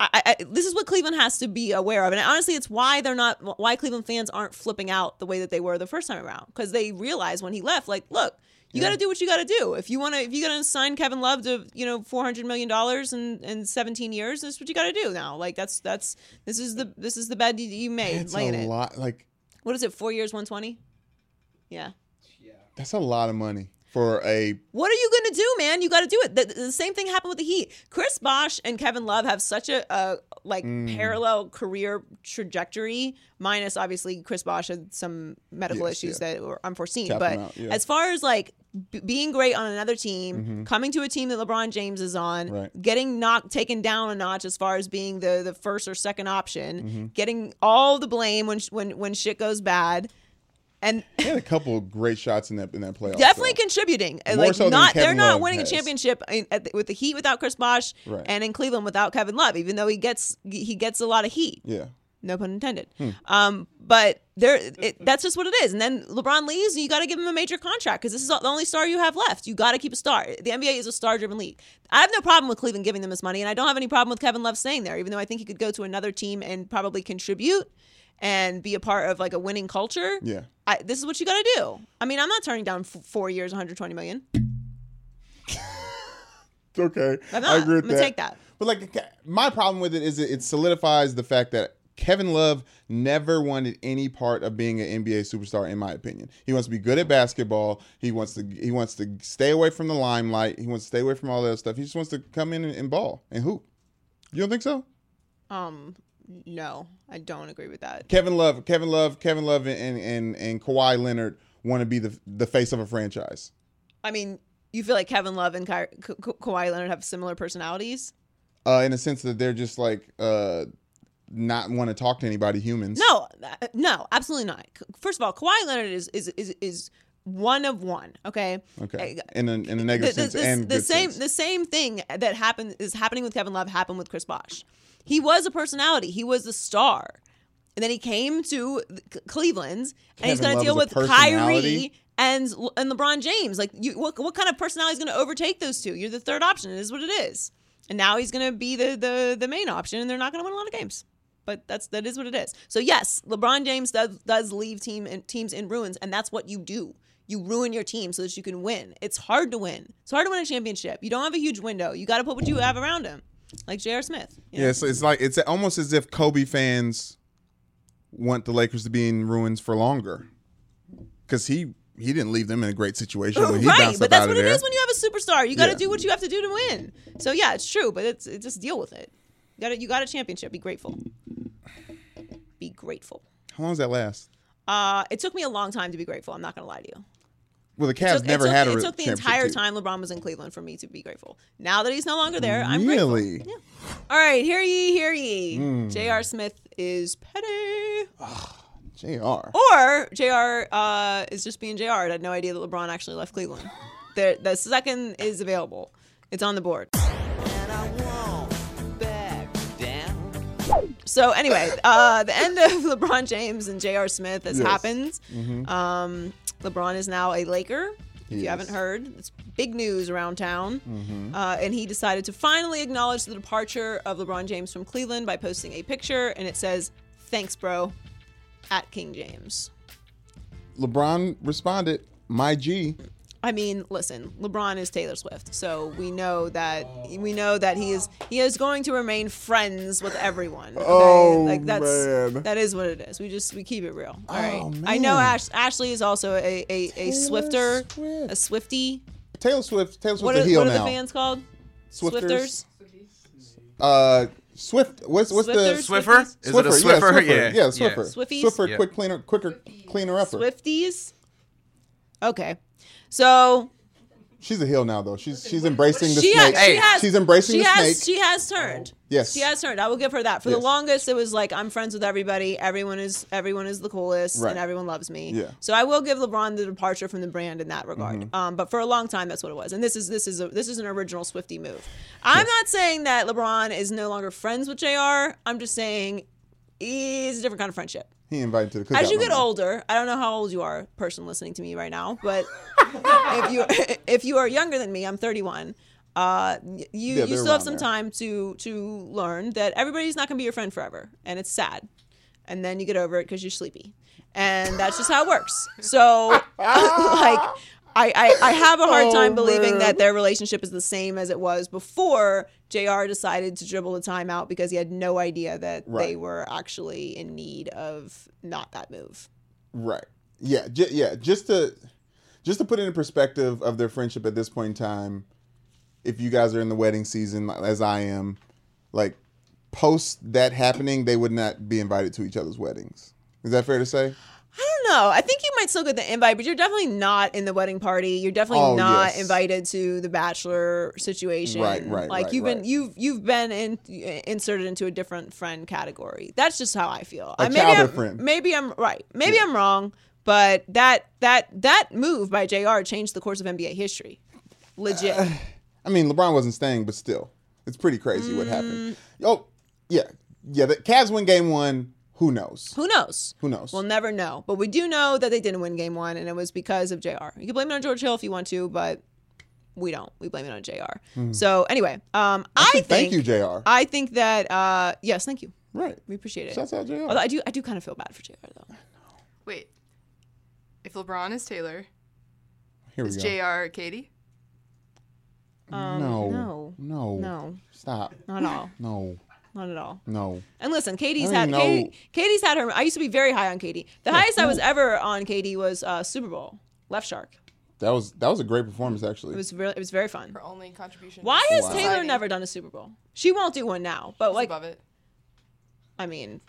I, I, this is what Cleveland has to be aware of, and honestly, it's why they're not why Cleveland fans aren't flipping out the way that they were the first time around because they realize when he left, like, look, you got to do what you got to do. If you want to, if you're gonna sign Kevin Love to you know four hundred million dollars in in seventeen years, that's what you got to do now. Like that's that's this is the this is the bed you- you made It's laying a it. lot. Like What is it? Four years, 120. Yeah. Yeah. that's a lot of money for a. What are you going to do, man? You got to do it. The, the same thing happened with the Heat. Chris Bosh and Kevin Love have such a, a like Mm. parallel career trajectory. Minus obviously Chris Bosh had some medical Yes, issues yeah. that were unforeseen. But out, yeah. as far as like b- being great on another team, coming to a team that LeBron James is on, Mm-hmm. Right. getting knocked taken down a notch as far as being the the first or second option, Mm-hmm. getting all the blame when sh- when when shit goes bad. And They had a couple of great shots in that in that playoff. definitely contributing. More like so than not, they're not Love winning has. a championship in, at the, with the Heat without Chris Bosh, Right. and in Cleveland without Kevin Love. Even though he gets he gets a lot of heat, Yeah. no pun intended. Hmm. Um, but there, it, that's just what it is. And then LeBron leaves, and you got to give him a major contract because this is the only star you have left. You got to keep a star. The NBA is a star-driven league. I have no problem with Cleveland giving them this money, and I don't have any problem with Kevin Love staying there, even though I think he could go to another team and probably contribute and be a part of like a winning culture. Yeah. I, this is what you got to do. I mean, I'm not turning down f- four years, 120 million. It's okay. I'm not. I agree with I'm gonna that. take that. But like my problem with it is it, it solidifies the fact that Kevin Love never wanted any part of being an NBA superstar, in my opinion. He wants to be good at basketball. He wants to he wants to stay away from the limelight. He wants to stay away from all that stuff. He just wants to come in and, and ball and hoop. You don't think so? Um, no, I don't agree with that. Kevin Love, Kevin Love, Kevin Love, and and and Kawhi Leonard want to be the the face of a franchise. I mean, you feel like Kevin Love and Ka- Ka- Kawhi Leonard have similar personalities? Uh, in a sense that they're just like uh, not want to talk to anybody humans. No, uh, no, absolutely not. First of all, Kawhi Leonard is is is is one of one. Okay. Okay. Uh, In a in a negative the- sense the- and the same sense. the same thing that happened is happening with Kevin Love happened with Chris Bosh. He was a personality. He was the star. And then he came to Cleveland and he's going to deal with Kyrie and and LeBron James. Like you what what kind of personality is going to overtake those two? You're the third option. It is what it is. And now he's going to be the the the main option and they're not going to win a lot of games. But that's that is what it is. So yes, LeBron James does does leave team and teams in ruins and that's what you do. You ruin your team so that you can win. It's hard to win. It's hard to win a championship. You don't have a huge window. You got to put what you have around him, like J.R. Smith. you know? Yeah, so it's like it's almost as if Kobe fans want the Lakers to be in ruins for longer, because he he didn't leave them in a great situation when he right, bounced but that's what it is when you have a superstar. You got to Yeah. do what you have to do to win. So yeah, it's true, but it's it, just deal with it. You got you got a championship. Be grateful. Be grateful. How long does that last? Uh, it took me a long time to be grateful. I'm not gonna lie to you. Well, the It Cavs took, never it took, had a it took the entire team. time LeBron was in Cleveland for me to be grateful. Now that he's no longer there, I'm grateful. Really? Yeah. All right, hear ye, hear ye. Hmm. J.R. Smith is petty. Jr. Or JR uh, is just being JR. I had no idea that LeBron actually left Cleveland. There, the second is available. It's on the board. So anyway, uh, the end of LeBron James and J.R. Smith has Yes. happened. Um, LeBron is now a Laker. If you haven't heard, it's big news around town. Uh, and he decided to finally acknowledge the departure of LeBron James from Cleveland by posting a picture, and it says, "Thanks, bro," at King James. LeBron responded, "My G." I mean, listen, LeBron is Taylor Swift, so we know that we know that he is he is going to remain friends with everyone. Okay? Oh, like that's man. that is what it is. We just we keep it real. All right. Oh, I know. Ash, Ashley is also a a, a Swifter, Swift. a Swifty. Taylor Swift. Taylor Swift. What a are, heel what are the fans called? Swifters. Uh, Swift. What's what's Swifters? the Swiffer? Is it a Swiffer? Yeah, Yeah. yeah, Swiffer. Swiffies? Swiffer, Yeah. quick cleaner, quicker, cleaner upper. Swifties. Okay, so She's a heel now, though. She's she's embracing the she snake. has, she has, she's embracing she the has, snake. She has turned. Yes. she has turned. I will give her that. For the longest, it was like I'm friends with everybody. Everyone is everyone is the coolest, Right. and everyone loves me. Yeah. Mm-hmm. So I will give LeBron the departure from the brand in that regard. Um, but for a long time, that's what it was. And this is this is a, this is an original Swifty move. I'm not saying that LeBron is no longer friends with Jr. I'm just saying he's a different kind of friendship. he invited to the cookout. As you get room. older, I don't know how old you are, person listening to me right now, but if you if you are younger than me, I'm 31. Uh, you Yeah, you still have some there. time to to learn that everybody's not going to be your friend forever, and it's sad. And then you get over it because you're sleepy, and that's just how it works. So, like, I, I I have a hard Oh, time believing man. that their relationship is the same as it was before Jr. decided to dribble the timeout because he had no idea that they were actually in need of not that move. Right. Yeah. J- yeah. Just to just to put it in perspective of their friendship at this point in time, if you guys are in the wedding season as I am, like post that happening, they would not be invited to each other's weddings. Is that fair to say? I don't know. I think you might still get the invite, but you're definitely not in the wedding party. You're definitely Oh, not yes. invited to the bachelor situation. Right, right, Like right, you've been you've you've been in, inserted into a different friend category. That's just how I feel. A maybe I'm, friend. Maybe I'm right. Maybe I'm wrong. But that that that move by Jr. changed the course of NBA history. Legit. I mean, LeBron wasn't staying, but still, it's pretty crazy what Mm. happened. Oh, yeah, yeah. The Cavs win Game One. Who knows? Who knows? Who knows? We'll never know. But we do know that they didn't win game one, and it was because of JR. You can blame it on George Hill if you want to, but we don't. We blame it on JR. So anyway, um, I think Hmm. Thank you, Jr. I think that uh, yes, thank you. right. We appreciate it. Shouts out JR. Although I do, I do kind of feel bad for JR though. Wait. If LeBron is Taylor, Here we is go. JR Katy? Um, no, no, no, no, Stop. not at all, No, not at all. no. And listen, Katy's I had don't Katy. Katy's had her. I used to be very high on Katy. The highest I was ever on Katy was uh, Super Bowl Left Shark. That was that was a great performance, actually. It was really, it was very fun. Her only contribution. Why has society. Taylor never done a Super Bowl? She won't do one now, but She's like, above it. I mean,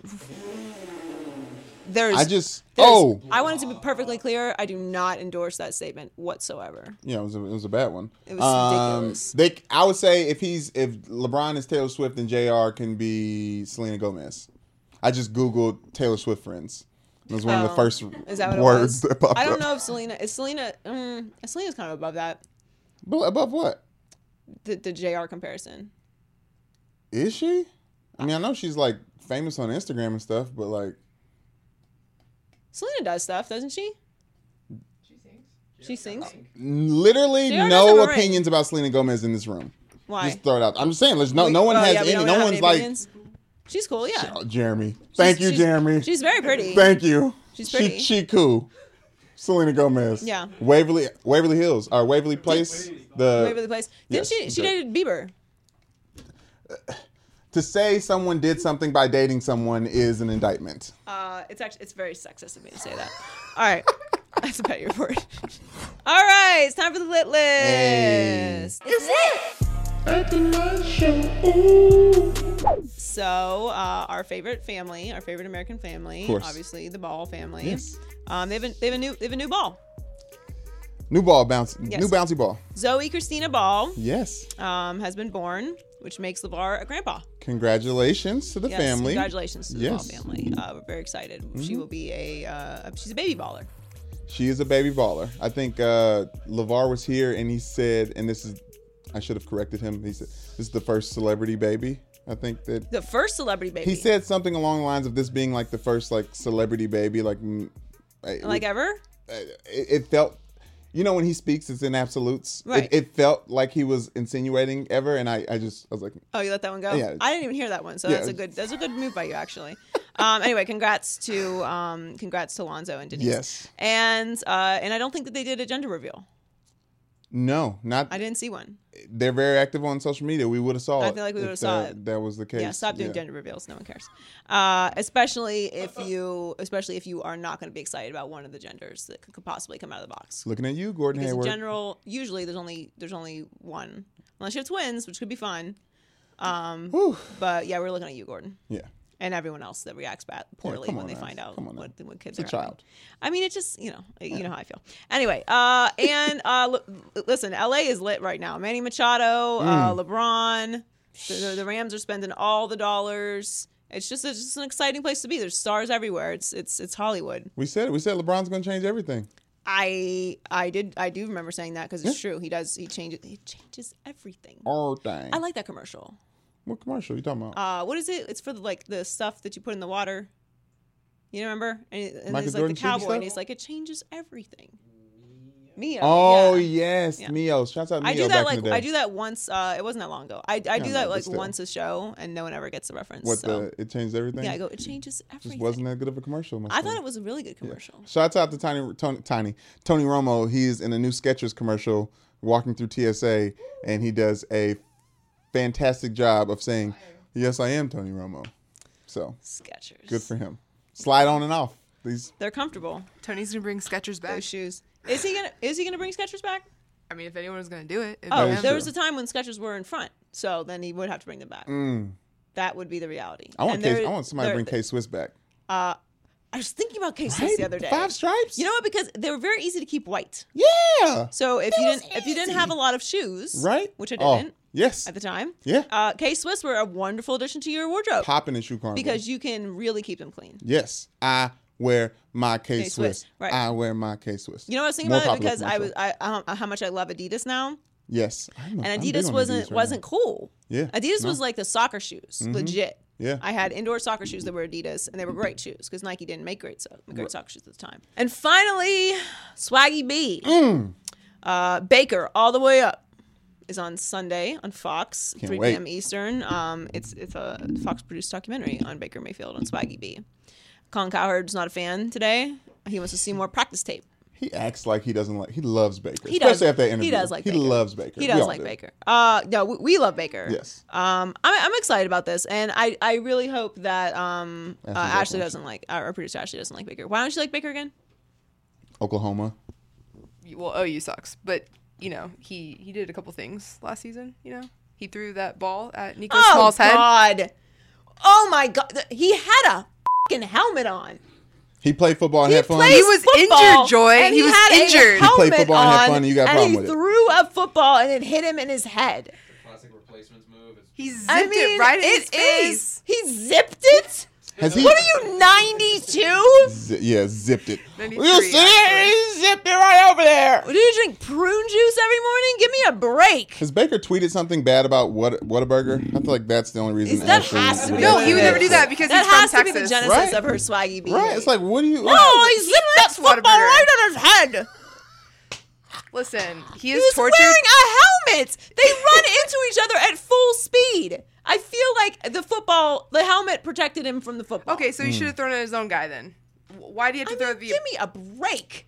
there's. I just there's- oh I wanted to be perfectly clear. I do not endorse that statement whatsoever. yeah, it was a, it was a bad one. It was ridiculous. They, I would say if he's if LeBron is Taylor Swift, and Jr. can be Selena Gomez. I just googled Taylor Swift friends. It was one of the Oh, first Is that what words that popped I don't up. know if Selena is Selena. Um, Selena's kind of above that. But above what The, the Jr. comparison. is she? I mean, I know she's like famous on Instagram and stuff, but like Selena does stuff, doesn't she? She sings. She sings. literally JR does have no a ring. opinions about Selena Gomez in this room. Why? Just throw it out. I'm just saying, there's no We- no one oh, has yeah, we any. don't No one's any like opinions? She's cool. Yeah. oh, Jeremy. Thank you, she's- Jeremy. She's very pretty. Thank you. She's She, pretty. she cool. Selena Gomez. Yeah. Waverly Waverly Hills or Waverly Place. The Waverly Place. Didn't Yes, she? She okay. dated Bieber. Uh, to say someone did something by dating someone is an indictment. Uh, it's actually it's very sexist of me to say that. All right, that's a pet your word. All right, it's time for the lit list. It's lit. So uh, our favorite family, our favorite American family, course. obviously the Ball family. Yes. Um, they have a, they have a new they have a new ball. New ball bounce. Yes. New bouncy ball. Zoey Christina Ball Yes. um, has been born, which makes LeVar a grandpa. Congratulations to the Yes, family. Congratulations to the Yes. Mm-hmm. Family. Uh, we're very excited. She will be a uh, she's a baby baller. She is a baby baller. I think uh LeVar was here and he said, and this is I should have corrected him. He said this is the first celebrity baby. I think that The first celebrity baby. he said something along the lines of this being like the first like celebrity baby. Like, like ever. it, it felt you know when he speaks it's in absolutes Right. it, it felt like he was insinuating ever and I, I just i was like Oh, you let that one go. Yeah. I didn't even hear that one, so Yeah. that's a good that's a good move by you actually. Um, anyway, congrats to um, congrats to Lonzo and Denise. Yes. And uh, and I don't think that they did a gender reveal. No not I didn't see one. they're very active on social media we would have saw I it feel like we would've saw that, it. that was the case Yeah, stop doing Yeah. gender reveals. No one cares. Uh, especially if you especially if you are not going to be excited about one of the genders that could, possibly come out of the box. looking at you gordon Because in general, usually there's only there's only one, unless you have twins, which could be fun. Um, Whew. but yeah, we're looking at you, Gordon. yeah and everyone else that reacts bad poorly come when they now. find out what, what kids It's are a having. child. I mean, it just you know you know how I feel. Anyway, uh, and uh, l- listen, LA is lit right now. Manny Machado, uh, Mm. LeBron, the, the Rams are spending all the dollars. It's just it's just an exciting place to be. There's stars everywhere. It's it's it's Hollywood. We said it. We said LeBron's going to change everything. I I did I do remember saying that because it's true. He does he changes he changes everything. All thing. I like that commercial. What commercial you talking about? Uh, what is it? It's for the, like the stuff that you put in the water. You remember? And, and like Jordan the cowboy, and he's like, it changes everything. Mio. oh yeah. yes, Yeah. Mio. Shouts out Mio I do that like. I do that once. Uh, it wasn't that long ago. I, I do that like once a show, and no one ever gets the reference. What so. the? It changed everything. yeah, I go. It changes everything. Just wasn't that good of a commercial. I thought it was a really good commercial. Shouts out to Tiny Tony, Tiny Tony Romo. He's in a new Skechers commercial, walking through TSA, and he does a fantastic job of saying, "Yes, I am Tony Romo." So Skechers. good for him. Slide on and off. These They're comfortable. Tony's gonna bring Skechers back. Those shoes. Is he gonna Is he gonna bring Skechers back? I mean, if anyone was gonna do it, it'd Oh, be there true. was a time when Skechers were in front, so then he would have to bring them back. That would be the reality. Mm. I want—I want somebody to bring K Swiss back. I was thinking about K Swiss Right? the other day. Five stripes. You know what? Because they were very easy to keep white. Yeah. So if That you didn't if you didn't have a lot of shoes, Right. which I Oh, didn't yes. at the time, Yeah. uh, K Swiss were a wonderful addition to your wardrobe Popping in shoe carnival. because you can really keep them clean. yes, I wear my K Swiss. Right. I wear my K Swiss. You know what I was thinking More about it because I was. I um, how much I love Adidas now, Yes. I'm and Adidas wasn't Adidas right wasn't now. cool. Yeah, Adidas no. was like the soccer shoes, legit. Yeah. I had indoor soccer shoes that were Adidas, and they were great shoes because Nike didn't make great so- great soccer shoes at the time. And finally, Swaggy B, Mm. uh, Baker, all the way up, is on Sunday on Fox, Can't 3 wait. p.m. Eastern. Um, it's it's a Fox produced documentary on Baker Mayfield and Swaggy B. Colin Cowherd's not a fan today. He wants to see more practice tape. He acts like he doesn't like. He loves Baker. He does. Especially after that interview. He does like. He Baker. loves Baker. He does like do. Baker. Uh, no, we, we love Baker. Yes. Um, I'm, I'm excited about this, and I, I really hope that um, uh, Ashley doesn't like our producer Ashley doesn't like Baker. Why don't you like Baker again? Oklahoma. well, OU sucks, but you know he he did a couple things last season. You know, he threw that ball at Nico Oh Small's head. God! Oh my God! He had a fucking helmet on. He played football and He had fun. He was injured, Joy. and He was had a injured. He played helmet football and had fun, and you got a problem he with it. threw a football and it hit him in his head. Classic replacements move. It's He zipped I mean, it right in his face. is- He zipped it. Has he? What are you, 92? Zi- yeah, zipped it. 93, You see actually. it? He zipped it right over there. Do you drink prune juice every morning? Give me a break. Has Baker tweeted something bad about what Whataburger? I feel like that's the only reason. That Ashley has to be. No, he would never do that because that he's from has to be the genesis Right? of her swaggy behavior. Right? It's like, what do you? no, he zipped that football right on his head. Listen, he He is was tortured. wearing a helmet. They run into each other at full speed. I feel like the football, the helmet protected him from the football. Okay, so he Hmm. should have thrown at his own guy then. Why do you have I to throw mean, the? give me a break,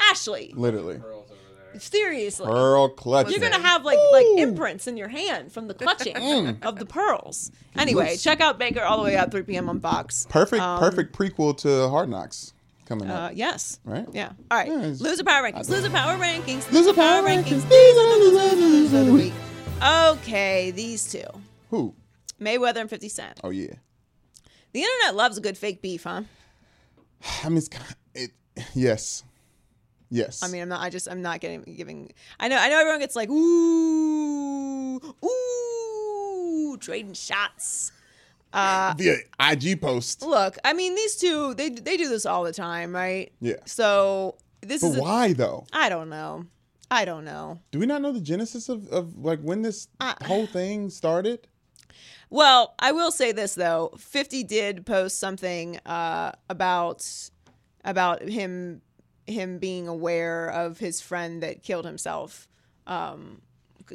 Ashley. Literally, pearls over there. Seriously. Pearl clutch. You're gonna have like like imprints in your hand from the clutching of the pearls. Anyway, Yes. check out Baker all the way up 3 p.m. on Fox. perfect, Um, perfect prequel to Hard Knocks coming Uh, up. yes. Right? Yeah. All right. Yeah, it's- Loser power rankings. Loser power rankings. Loser power rankings. These are the losers of the week. Okay, these two, Who? Mayweather and 50 Cent. Oh yeah. The internet loves a good fake beef, huh? I mean, it's, it. Yes. Yes. I mean, I'm not. I just. I'm not getting giving. I know. I know. Everyone gets like, ooh, ooh, trading shots. Uh, via IG post. Look, I mean, these two. They they do this all the time, right? Yeah. So this But is. a- why though? I don't know. I don't know. Do we not know the genesis of, of like when this Uh, whole thing started? Well, I will say this though. 50 did post something uh, about about him him being aware of his friend that killed himself um,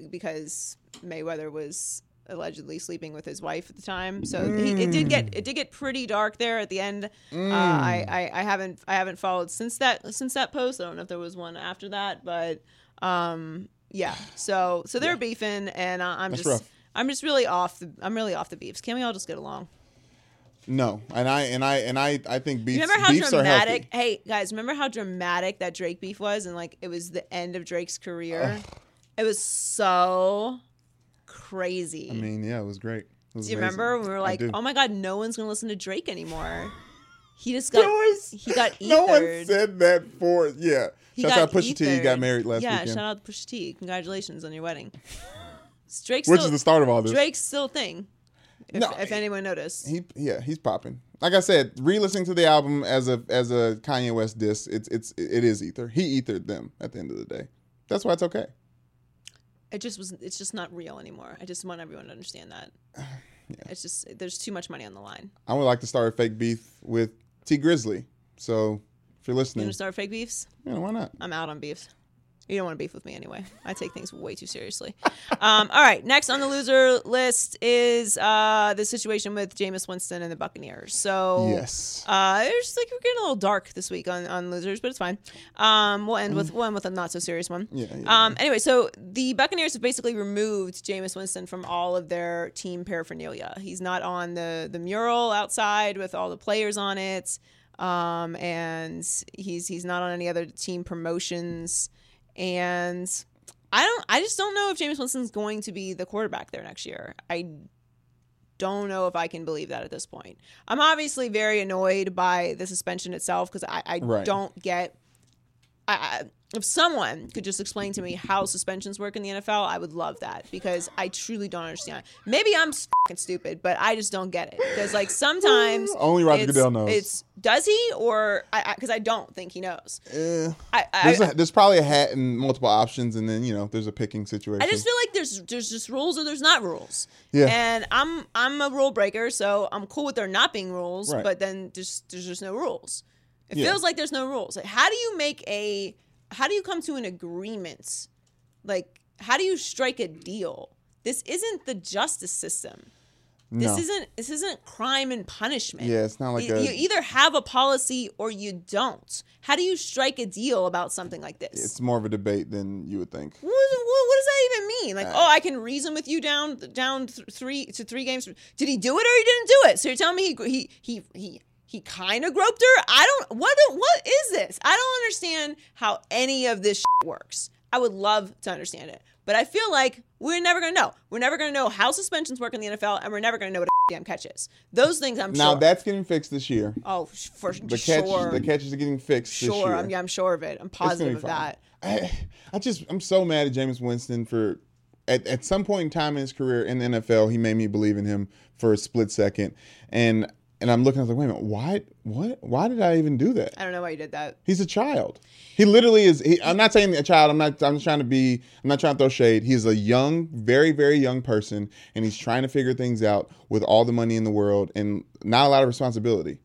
because Mayweather was allegedly sleeping with his wife at the time. So he, it did get it did get pretty dark there at the end. Uh, I, I I haven't I haven't followed since that since that post. I don't know if there was one after that, but um, yeah. So so they're beefing, and I, I'm That's just. rough. I'm just really off the. I'm really off the beefs. Can we all just get along? No, and I and I and I I think beefs, remember how beefs are dramatic? Hey guys, remember how dramatic that Drake beef was, and like it was the end of Drake's career. It was so crazy. I mean, yeah, it was great. was Do you amazing. remember when we were like, "Oh my god, no one's gonna listen to Drake anymore." He just got Joyce, he got No one said that for yeah. He Shout out Pusha T. He got married last yeah, weekend. Yeah, shout out to Pusha T. Congratulations on your wedding. Drake's Which still, is the start of all this. Drake's still a thing. If, No, if anyone noticed. He yeah, he's popping. Like I said, re-listening to the album as a as a Kanye West diss, it's it's it is ether. He ethered them at the end of the day. That's why it's okay. it just was it's just not real anymore. I just want everyone to understand that. It's just there's too much money on the line. I would like to start a fake beef with Tee Grizzley. So if you're You listening, want to start fake beefs? yeah, why not? I'm out on beefs. You don't want to beef with me anyway. I take things way too seriously. Um, all right, next on the loser list is uh, the situation with Jameis Winston and the Buccaneers. So Yes. uh, it's like we're getting a little dark this week on, on losers, but it's fine. Um, we'll end with we'll with a not so serious one. Yeah, yeah, Um, anyway, so the Buccaneers have basically removed Jameis Winston from all of their team paraphernalia. He's not on the the mural outside with all the players on it, um, and he's he's not on any other team promotions. And I don't, I just don't know if Jameis Winston's going to be the quarterback there next year. I don't know if I can believe that at this point. I'm obviously very annoyed by the suspension itself because I, I Right. don't get. I, if someone could just explain to me how suspensions work in the NFL, I would love that because I truly don't understand. Maybe I'm fucking stupid, but I just don't get it. Because like sometimes Only Roger it's- Goodell knows. It's does he or I because I, don't think he knows. Eh, I I, there's, a, there's probably a hat and multiple options, and then you know there's a picking situation. I just feel like there's there's just rules or there's not rules. Yeah. And I'm I'm a rule breaker, so I'm cool with there not being rules, Right. but then just there's just no rules. It Yeah. feels like there's no rules. Like, how do you make a how do you come to an agreement? Like how do you strike a deal? This isn't the justice system. This No. isn't this isn't crime and punishment. Yeah, it's not like you, a- you either have a policy or you don't. How do you strike a deal about something like this? it's more of a debate than you would think. What, what, what does that even mean? Uh, Like, oh, I can reason with you down down th- three to three games. Did he do it or he didn't do it? So you're telling me he he he he he kind of groped her? I don't. What what is this? I don't understand how any of this works. I would love to understand it, but I feel like we're never gonna know. We're never gonna know how suspensions work in the NFL, and we're never gonna know what a damn catch is. Those things I'm Now sure. Now that's getting fixed this year. oh, for The catch, sure. the catches are getting fixed this sure, year. I'm, yeah, I'm sure of it. I'm positive of fine. that. I, I just I'm so mad at Jameis Winston for at, at some point in time in his career in the NFL he made me believe in him for a split second and and I'm looking I was like wait a minute why what why did I even do that? I don't know why you did that. he's a child. He literally is he, I'm not saying a child I'm not I'm just trying to be I'm not trying to throw shade. He's a young very very young person and he's trying to figure things out with all the money in the world and not a lot of responsibility.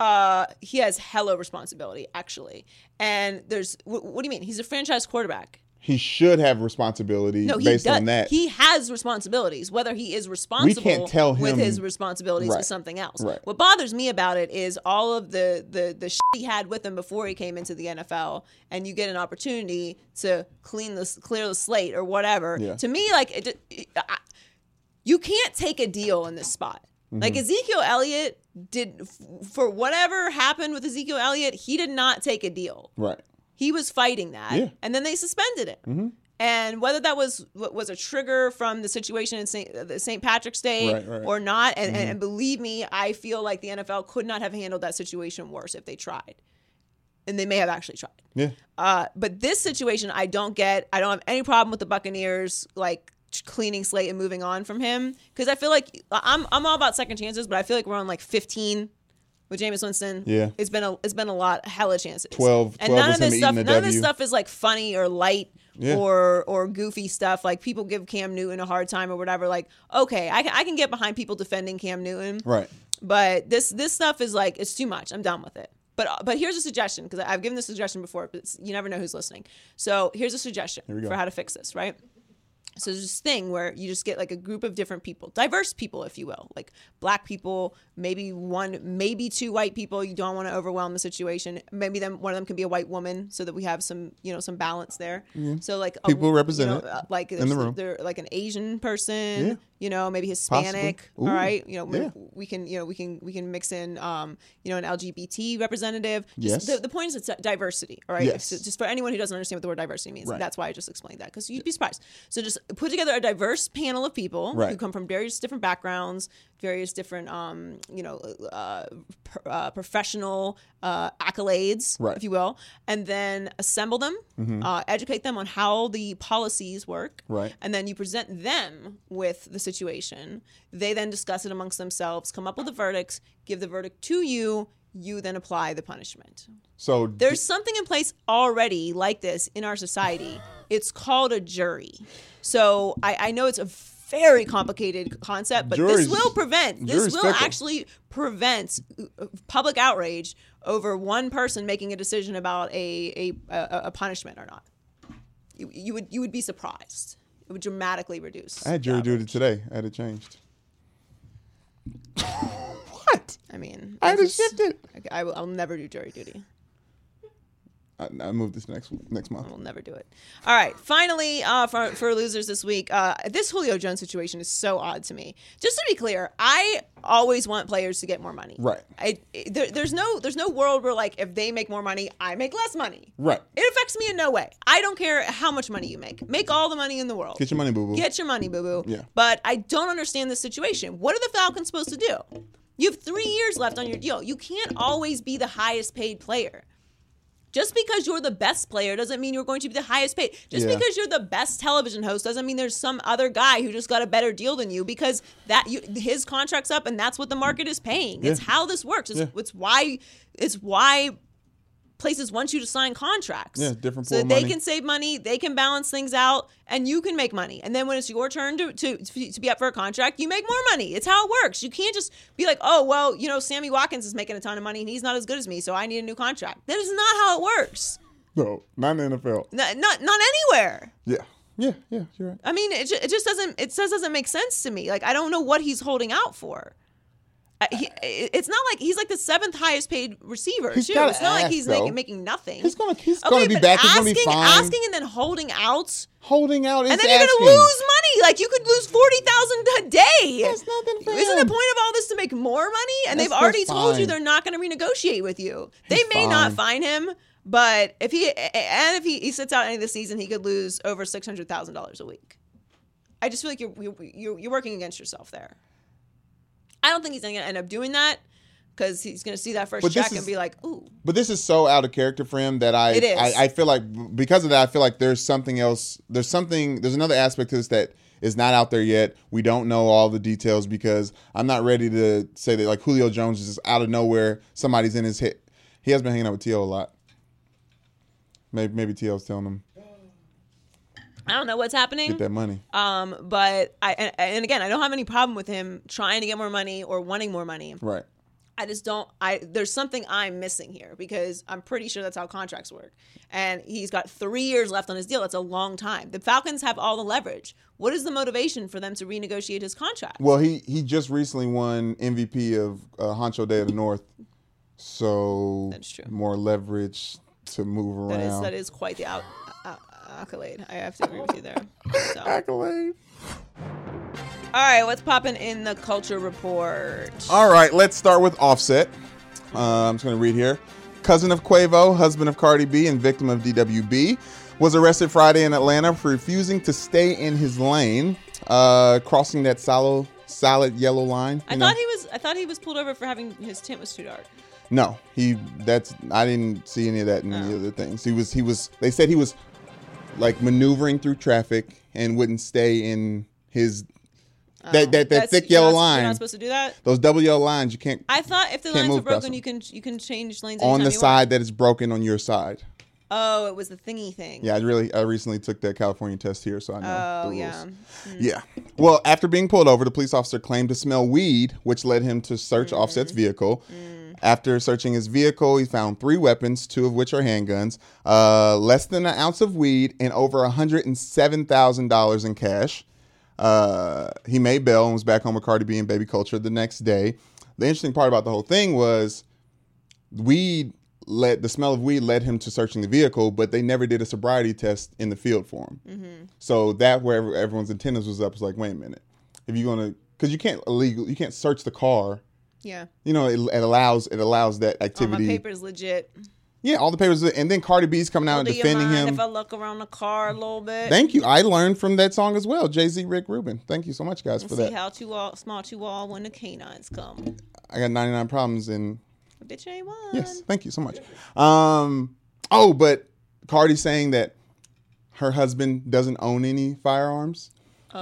Uh he has hella responsibility actually. And there's wh- what do you mean? He's a franchise quarterback he should have responsibility no he based does on that he has responsibilities whether he is responsible tell with his responsibilities Right. is something else Right. what bothers me about it is all of the the the shit he had with him before he came into the NFL and you get an opportunity to clean this clear the slate or whatever Yeah. to me like it, it, I, you can't take a deal in this spot. Mm-hmm. Like Ezekiel Elliott did f- for whatever happened with Ezekiel Elliott, he did not take a deal. right He was fighting that, Yeah. and then they suspended him. And whether that was was a trigger from the situation in St. Patrick's Day Right, right. or not, and, and believe me, I feel like the NFL could not have handled that situation worse if they tried, and they may have actually tried. yeah Uh, but this situation, I don't get. I don't have any problem with the Buccaneers like cleaning slate and moving on from him because I feel like I'm I'm all about second chances, but I feel like we're on like 15 with Jameis Winston. Yeah. it's been a it's been a lot hella chances. 12 and none of this stuff none a of this stuff is like funny or light. Yeah. Or or goofy stuff like people give Cam Newton a hard time or whatever. Like okay, I can I can get behind people defending Cam Newton, right but this this stuff is like it's too much. I'm done with it. But but here's a suggestion because I've given this suggestion before, but you never know who's listening. So here's a suggestion for how to fix this, right? So there's this thing where you just get like a group of different people, diverse people, if you will, like black people, maybe one, maybe two white people. You don't want to overwhelm the situation. Maybe them, one of them can be a white woman, so that we have some, you know, some balance there. So like a- People you represented know, uh, like in the room. They're like an Asian person, Yeah. you know, maybe Hispanic. All right, you know, yeah. we can, you know, we can we can mix in, um, you know, an LGBT representative. Just Yes. The, the point is it's diversity. All right. Yes. So just for anyone who doesn't understand what the word diversity means, Right. that's why I just explained that because you'd be surprised. So just put together a diverse panel of people who come from various different backgrounds, various different, um, you know, uh, pr- uh, professional uh, accolades, Right. if you will, and then assemble them, uh, educate them on how the policies work, Right. and then you present them with the situation. They then discuss it amongst themselves, come up with a verdict, give the verdict to you. You then apply the punishment. So There's something in place already like this in our society. It's called a jury. So I, I know it's a very complicated concept, but this will prevent, this will fickle. actually prevent uh, public outrage over one person making a decision about a, a, a, a punishment or not. You, you would you would be surprised. It would dramatically reduce. I had jury duty today. I had it changed. what? I mean, I had to it's shift it. okay, I will, I'll never do jury duty. I, I moved this next next month. We'll never do it. All right. Finally, uh, for, for losers this week, uh, this Julio Jones situation is so odd to me. Just to be clear, I always want players to get more money. Right. I, there, there's no there's no world where like if they make more money, I make less money. Right. It affects me in no way. I don't care how much money you make. Make all the money in the world. Get your money, boo boo. Get your money, boo boo. Yeah. But I don't understand this situation. What are the Falcons supposed to do? You have three years left on your deal. You can't always be the highest paid player. Just because you're the best player doesn't mean you're going to be the highest paid. Just Yeah. because you're the best television host doesn't mean there's some other guy who just got a better deal than you because that you, his contract's up and that's what the market is paying. It's how this works. It's, Yeah. it's why it's why places want you to sign contracts. Yeah, different so pool that of they money. can save money, they can balance things out, and you can make money. And then when it's your turn to, to to be up for a contract, you make more money. It's how it works. You can't just be like, oh well, you know, Sammy Watkins is making a ton of money and he's not as good as me, so I need a new contract. That is not how it works. No, not in the NFL. Not not, not anywhere. Yeah. Yeah. Yeah. You're right. I mean, it, it just doesn't. It just doesn't make sense to me. Like I don't know what he's holding out for. Uh, he, it's not like he's like the seventh highest paid receiver He's too. It's not like he's making, making nothing. He's gonna- he's gonna be back. He's Asking, gonna be fine. asking and then holding out, Holding out is and then you're asking. gonna lose money. Like you could lose forty thousand a day. That's nothing for Isn't him. the point of all this to make more money? And That's- they've already told you they're not going to renegotiate with you. They He's may not fine. fine him, but if he and if he, he sits out any of the season, he could lose over six hundred thousand dollars a week. I just feel like you're you're you're working against yourself there. I don't think he's going to end up doing that because he's going to see that first check and be like, "Ooh, But this is so out of character for him that I, It is. I I feel like because of that I feel like there's something else there's something there's another aspect to this that is not out there yet. We don't know all the details because I'm not ready to say that like Julio Jones is just out of nowhere somebody's in his hit. He has been hanging out with T.O. a lot. Maybe maybe T.O.'s telling him I don't know what's happening." get that money. Um, but I and, and again, I don't have any problem with him trying to get more money or wanting more money. Right. I just don't. I there's something I'm missing here because I'm pretty sure that's how contracts work. And he's got three years left on his deal. That's a long time. The Falcons have all the leverage. What is the motivation for them to renegotiate his contract? Well, he he just recently won MVP of uh, Honcho Day of the North, so That's true. more leverage to move around. That is that is quite the out, accolade. I have to agree with you there. So. Accolade. right, what's popping in the culture report? All right, let's start with Offset. Uh, I'm just going to read here. Cousin of Quavo, husband of Cardi B, and victim of DWB, was arrested Friday in Atlanta for refusing to stay in his lane, uh, crossing that solid, solid yellow line. I know? thought he was. I thought he was pulled over for having his tint was too dark. No, he. That's. I didn't see any of that in any Oh. of the things. He was. He was. They said he was, like maneuvering through traffic and wouldn't stay in his. That that, that Oh. That's- thick you're yellow not- line. You're not supposed to do that. Those double yellow lines. You can't. I thought if the Can't lines were move broken, you can you can change lanes on anytime the you want. side that is broken on your side. Oh, it was the thingy thing. Yeah, I really I recently took that California test here, so I know Oh the yeah. rules. Yeah. Well, after being pulled over, the police officer claimed to smell weed, which led him to search Mm. Offset's vehicle. After searching his vehicle, he found three weapons, two of which are handguns, uh, less than an ounce of weed, and over $107,000 in cash. Uh, he made bail and was back home with Cardi B and Baby Kulture the next day. The interesting part about the whole thing was weed led the smell of weed led him to searching the vehicle, but they never did a sobriety test in the field for him. Mm-hmm. So that where everyone's antennas was up was like, wait a minute, if you're gonna, because you can't illegal, you can't search the car. Yeah. You know, it, it allows it allows that Oh, my activity. paper's legit. Yeah, all the papers, and then Cardi B's coming out and Do you defending him. if I look around the car a little bit? Thank you. I learned from that song as well. Jay Z, Rick Rubin. Thank you so much, guys, for that. See that. how two all small two all when the canines come. I got 99 problems and Bitch ain't one. yes, thank you so much. Um, oh, but Cardi saying that her husband doesn't own any firearms,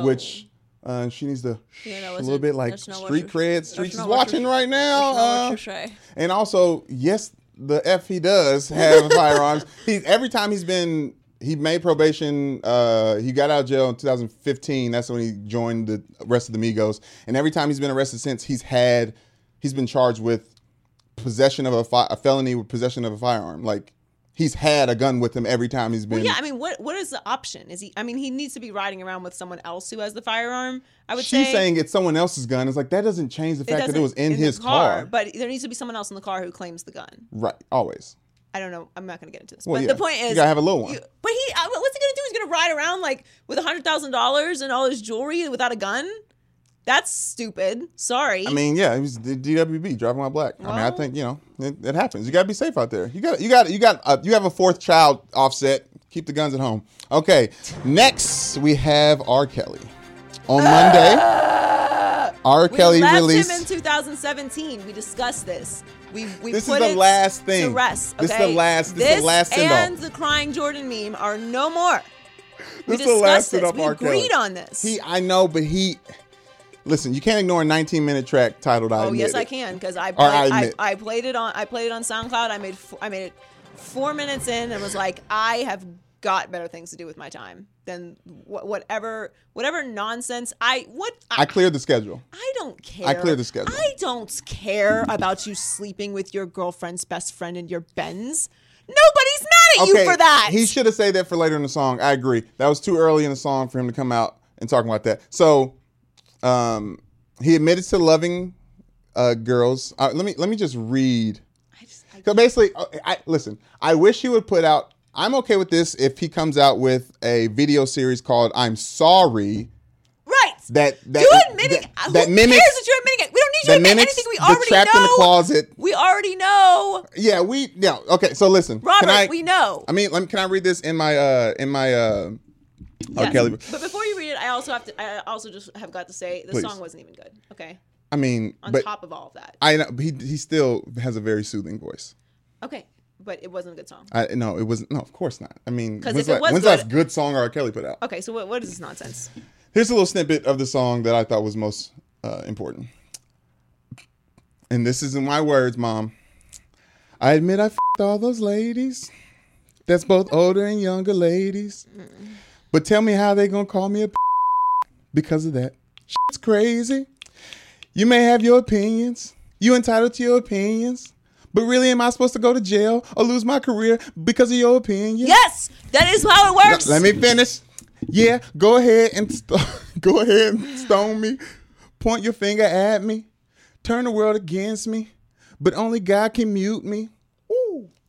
which uh, she needs to. Yeah, a little bit like street cred. that's Streets is watching right now. Uh, what you say. And also, yes, the F he does have firearms. He every time he's been he made probation. Uh, he got out of jail in 2015. That's when he joined the rest of the Migos. And every time he's been arrested since, he's had he's been charged with possession of a, fi- a felony with possession of a firearm. Like he's had a gun with him every time he's been. Well, yeah, I mean, what what is the option? Is he? I mean, he needs to be riding around with someone else who has the firearm. I would She's say. saying it's someone else's gun. It's like that doesn't change the fact that it was in, the his car. But there needs to be someone else in the car who claims the gun. Right, always. I don't know. I'm not going to get into this. Well, but yeah. the point is, You gotta have a little one. you- but he, uh, what's he going to do? He's going to ride around like with a hundred thousand dollars and all his jewelry without a gun. That's stupid. Sorry. I mean, yeah, he was the DWB driving while black. I mean, I think you know it, it happens. You gotta be safe out there. You got, you got, you got, uh, you have a fourth child Offset. Keep the guns at home. Okay, next we have R. Kelly. On Monday, R. we Kelly left released. him in 2017. We discussed this. We, we This is put the it last thing. To rest. This is okay? the last- this is the last and the crying Jordan meme are no more. We This is the last this. We R. Kelly. agreed on this. He, I know, but he. Listen, you can't ignore a 19 minute track titled "I Oh Admit yes, It." I can because I I played, I, admit. I, played it on I played it on SoundCloud. I made I made it four minutes in and was like, I have got better things to do with my time than wh- whatever whatever nonsense. I what I cleared the schedule. I don't care. I cleared the schedule. I don't care about you sleeping with your girlfriend's best friend in your Benz. Nobody's mad at you for that. He should have said that for later in the song. I agree. That was too early in the song for him to come out and talking about that. So, um, he admitted to loving uh, girls. Uh, let me let me just read. I just, I, So basically, uh, I listen. I wish he would put out. I'm okay with this if he comes out with a video series called "I'm Sorry." right. That that you admitting that, that cares mimics that you're admitting it? We don't need you to admit anything we already trapped know. in the closet. We already know. Yeah, we yeah. Okay, so listen, Robert, can I, we know. I mean, let me, can I read this in my uh in my uh R. Yes. Kelly? But before you read it, I also have to. I also just have got to say the Please. song wasn't even good. Okay. I mean, On but top of all of that. I know he he still has a very soothing voice. Okay. But it wasn't a good song. I no, it wasn't. No, of course not. I mean, 'Cause when's, if it that, was when's good- that good song R. Kelly put out? Okay. So what, what is this nonsense? Here's a little snippet of the song that I thought was most uh, important. And this isn't my words, Mom. I admit I f***ed all those ladies. That's both older and younger ladies. But tell me how they gonna call me a p- because of that. Shit's crazy. You may have your opinions. You entitled to your opinions. But really, am I supposed to go to jail or lose my career because of your opinion? Yes, that is how it works. Let me finish. Yeah, go ahead and st- go ahead and stone me. Point your finger at me. Turn the world against me. But only God can mute me.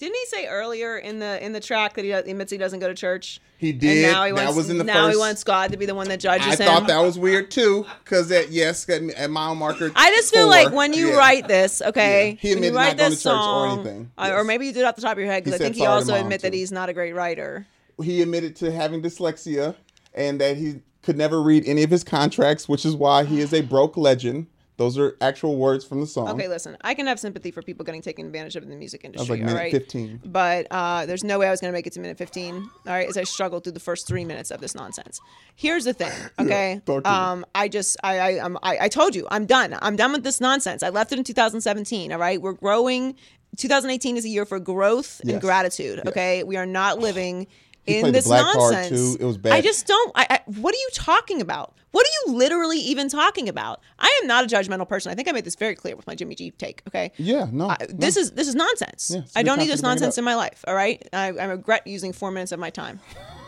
Didn't he say earlier in the in the track that he does- admits he doesn't go to church? He And did. now he That wants. was in the now he wants God to be the one that judges I him. I thought that was weird too, because at yes, at, mile marker. I just feel four, like when you yeah. write this, okay, Yeah. He admitted write not going this to church or song, anything. uh, Yes. or maybe you did it off the top of your head because I think he also mom, admit that he's not a great writer. he admitted to having dyslexia and that he could never read any of his contracts, which is why he is a broke legend. Those are actual words from the song. Okay, listen, I can have sympathy for people getting taken advantage of in the music industry. like all right? 15. But uh, there's no way I was going to make it to minute 15. All right, as I struggled through the first three minutes of this nonsense. Here's the thing, okay? um, I just, I, I, um, I, I told you, I'm done. I'm done with this nonsense. I left it in 2017. All right, we're growing. 2018 is a year for growth and gratitude. Okay, we are not living. He in this nonsense. It was bad. I just don't. I, I, what are you talking about? What are you literally even talking about? I am not a judgmental person. I think I made this very clear with my Jimmy G take. Okay. Yeah, no. I, this is this is nonsense. Yeah, I don't need this you to bring it nonsense in my life. All right. I, I regret using four minutes of my time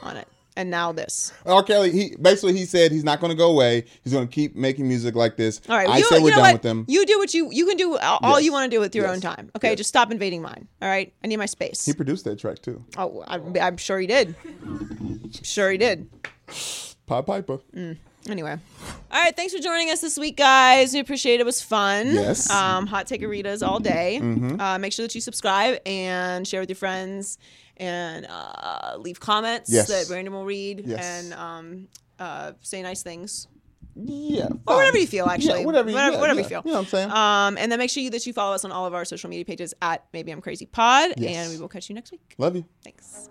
on it, and now this. R. Kelly, he basically he said he's not going to go away. He's going to keep making music like this. All right. I you, said we're you know done what? with them. You do what you you can do all, Yes. you want to do with your Yes. own time. Okay. Yes. Just stop invading mine. All right. I need my space. He produced that track too. oh, I'm, I'm sure he did. Sure he did. Pied Piper. Mm. Anyway. All right, thanks for joining us this week, guys. We appreciate it. It was fun. Yes. Um, hot take all day. Uh, make sure that you subscribe and share with your friends and uh, leave comments Yes. that Brandon will read Yes. and um, uh, say nice things. Yeah. Or whatever you feel, actually. Yeah, whatever, you- whatever, yeah, whatever yeah. you feel. You know what I'm saying? Um, and then make sure you, that you follow us on all of our social media pages at Maybe I'm Crazy Pod. Yes. And we will catch you next week. Love you. Thanks.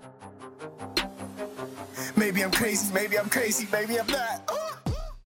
Maybe I'm crazy, maybe I'm crazy, maybe I'm not. Ooh.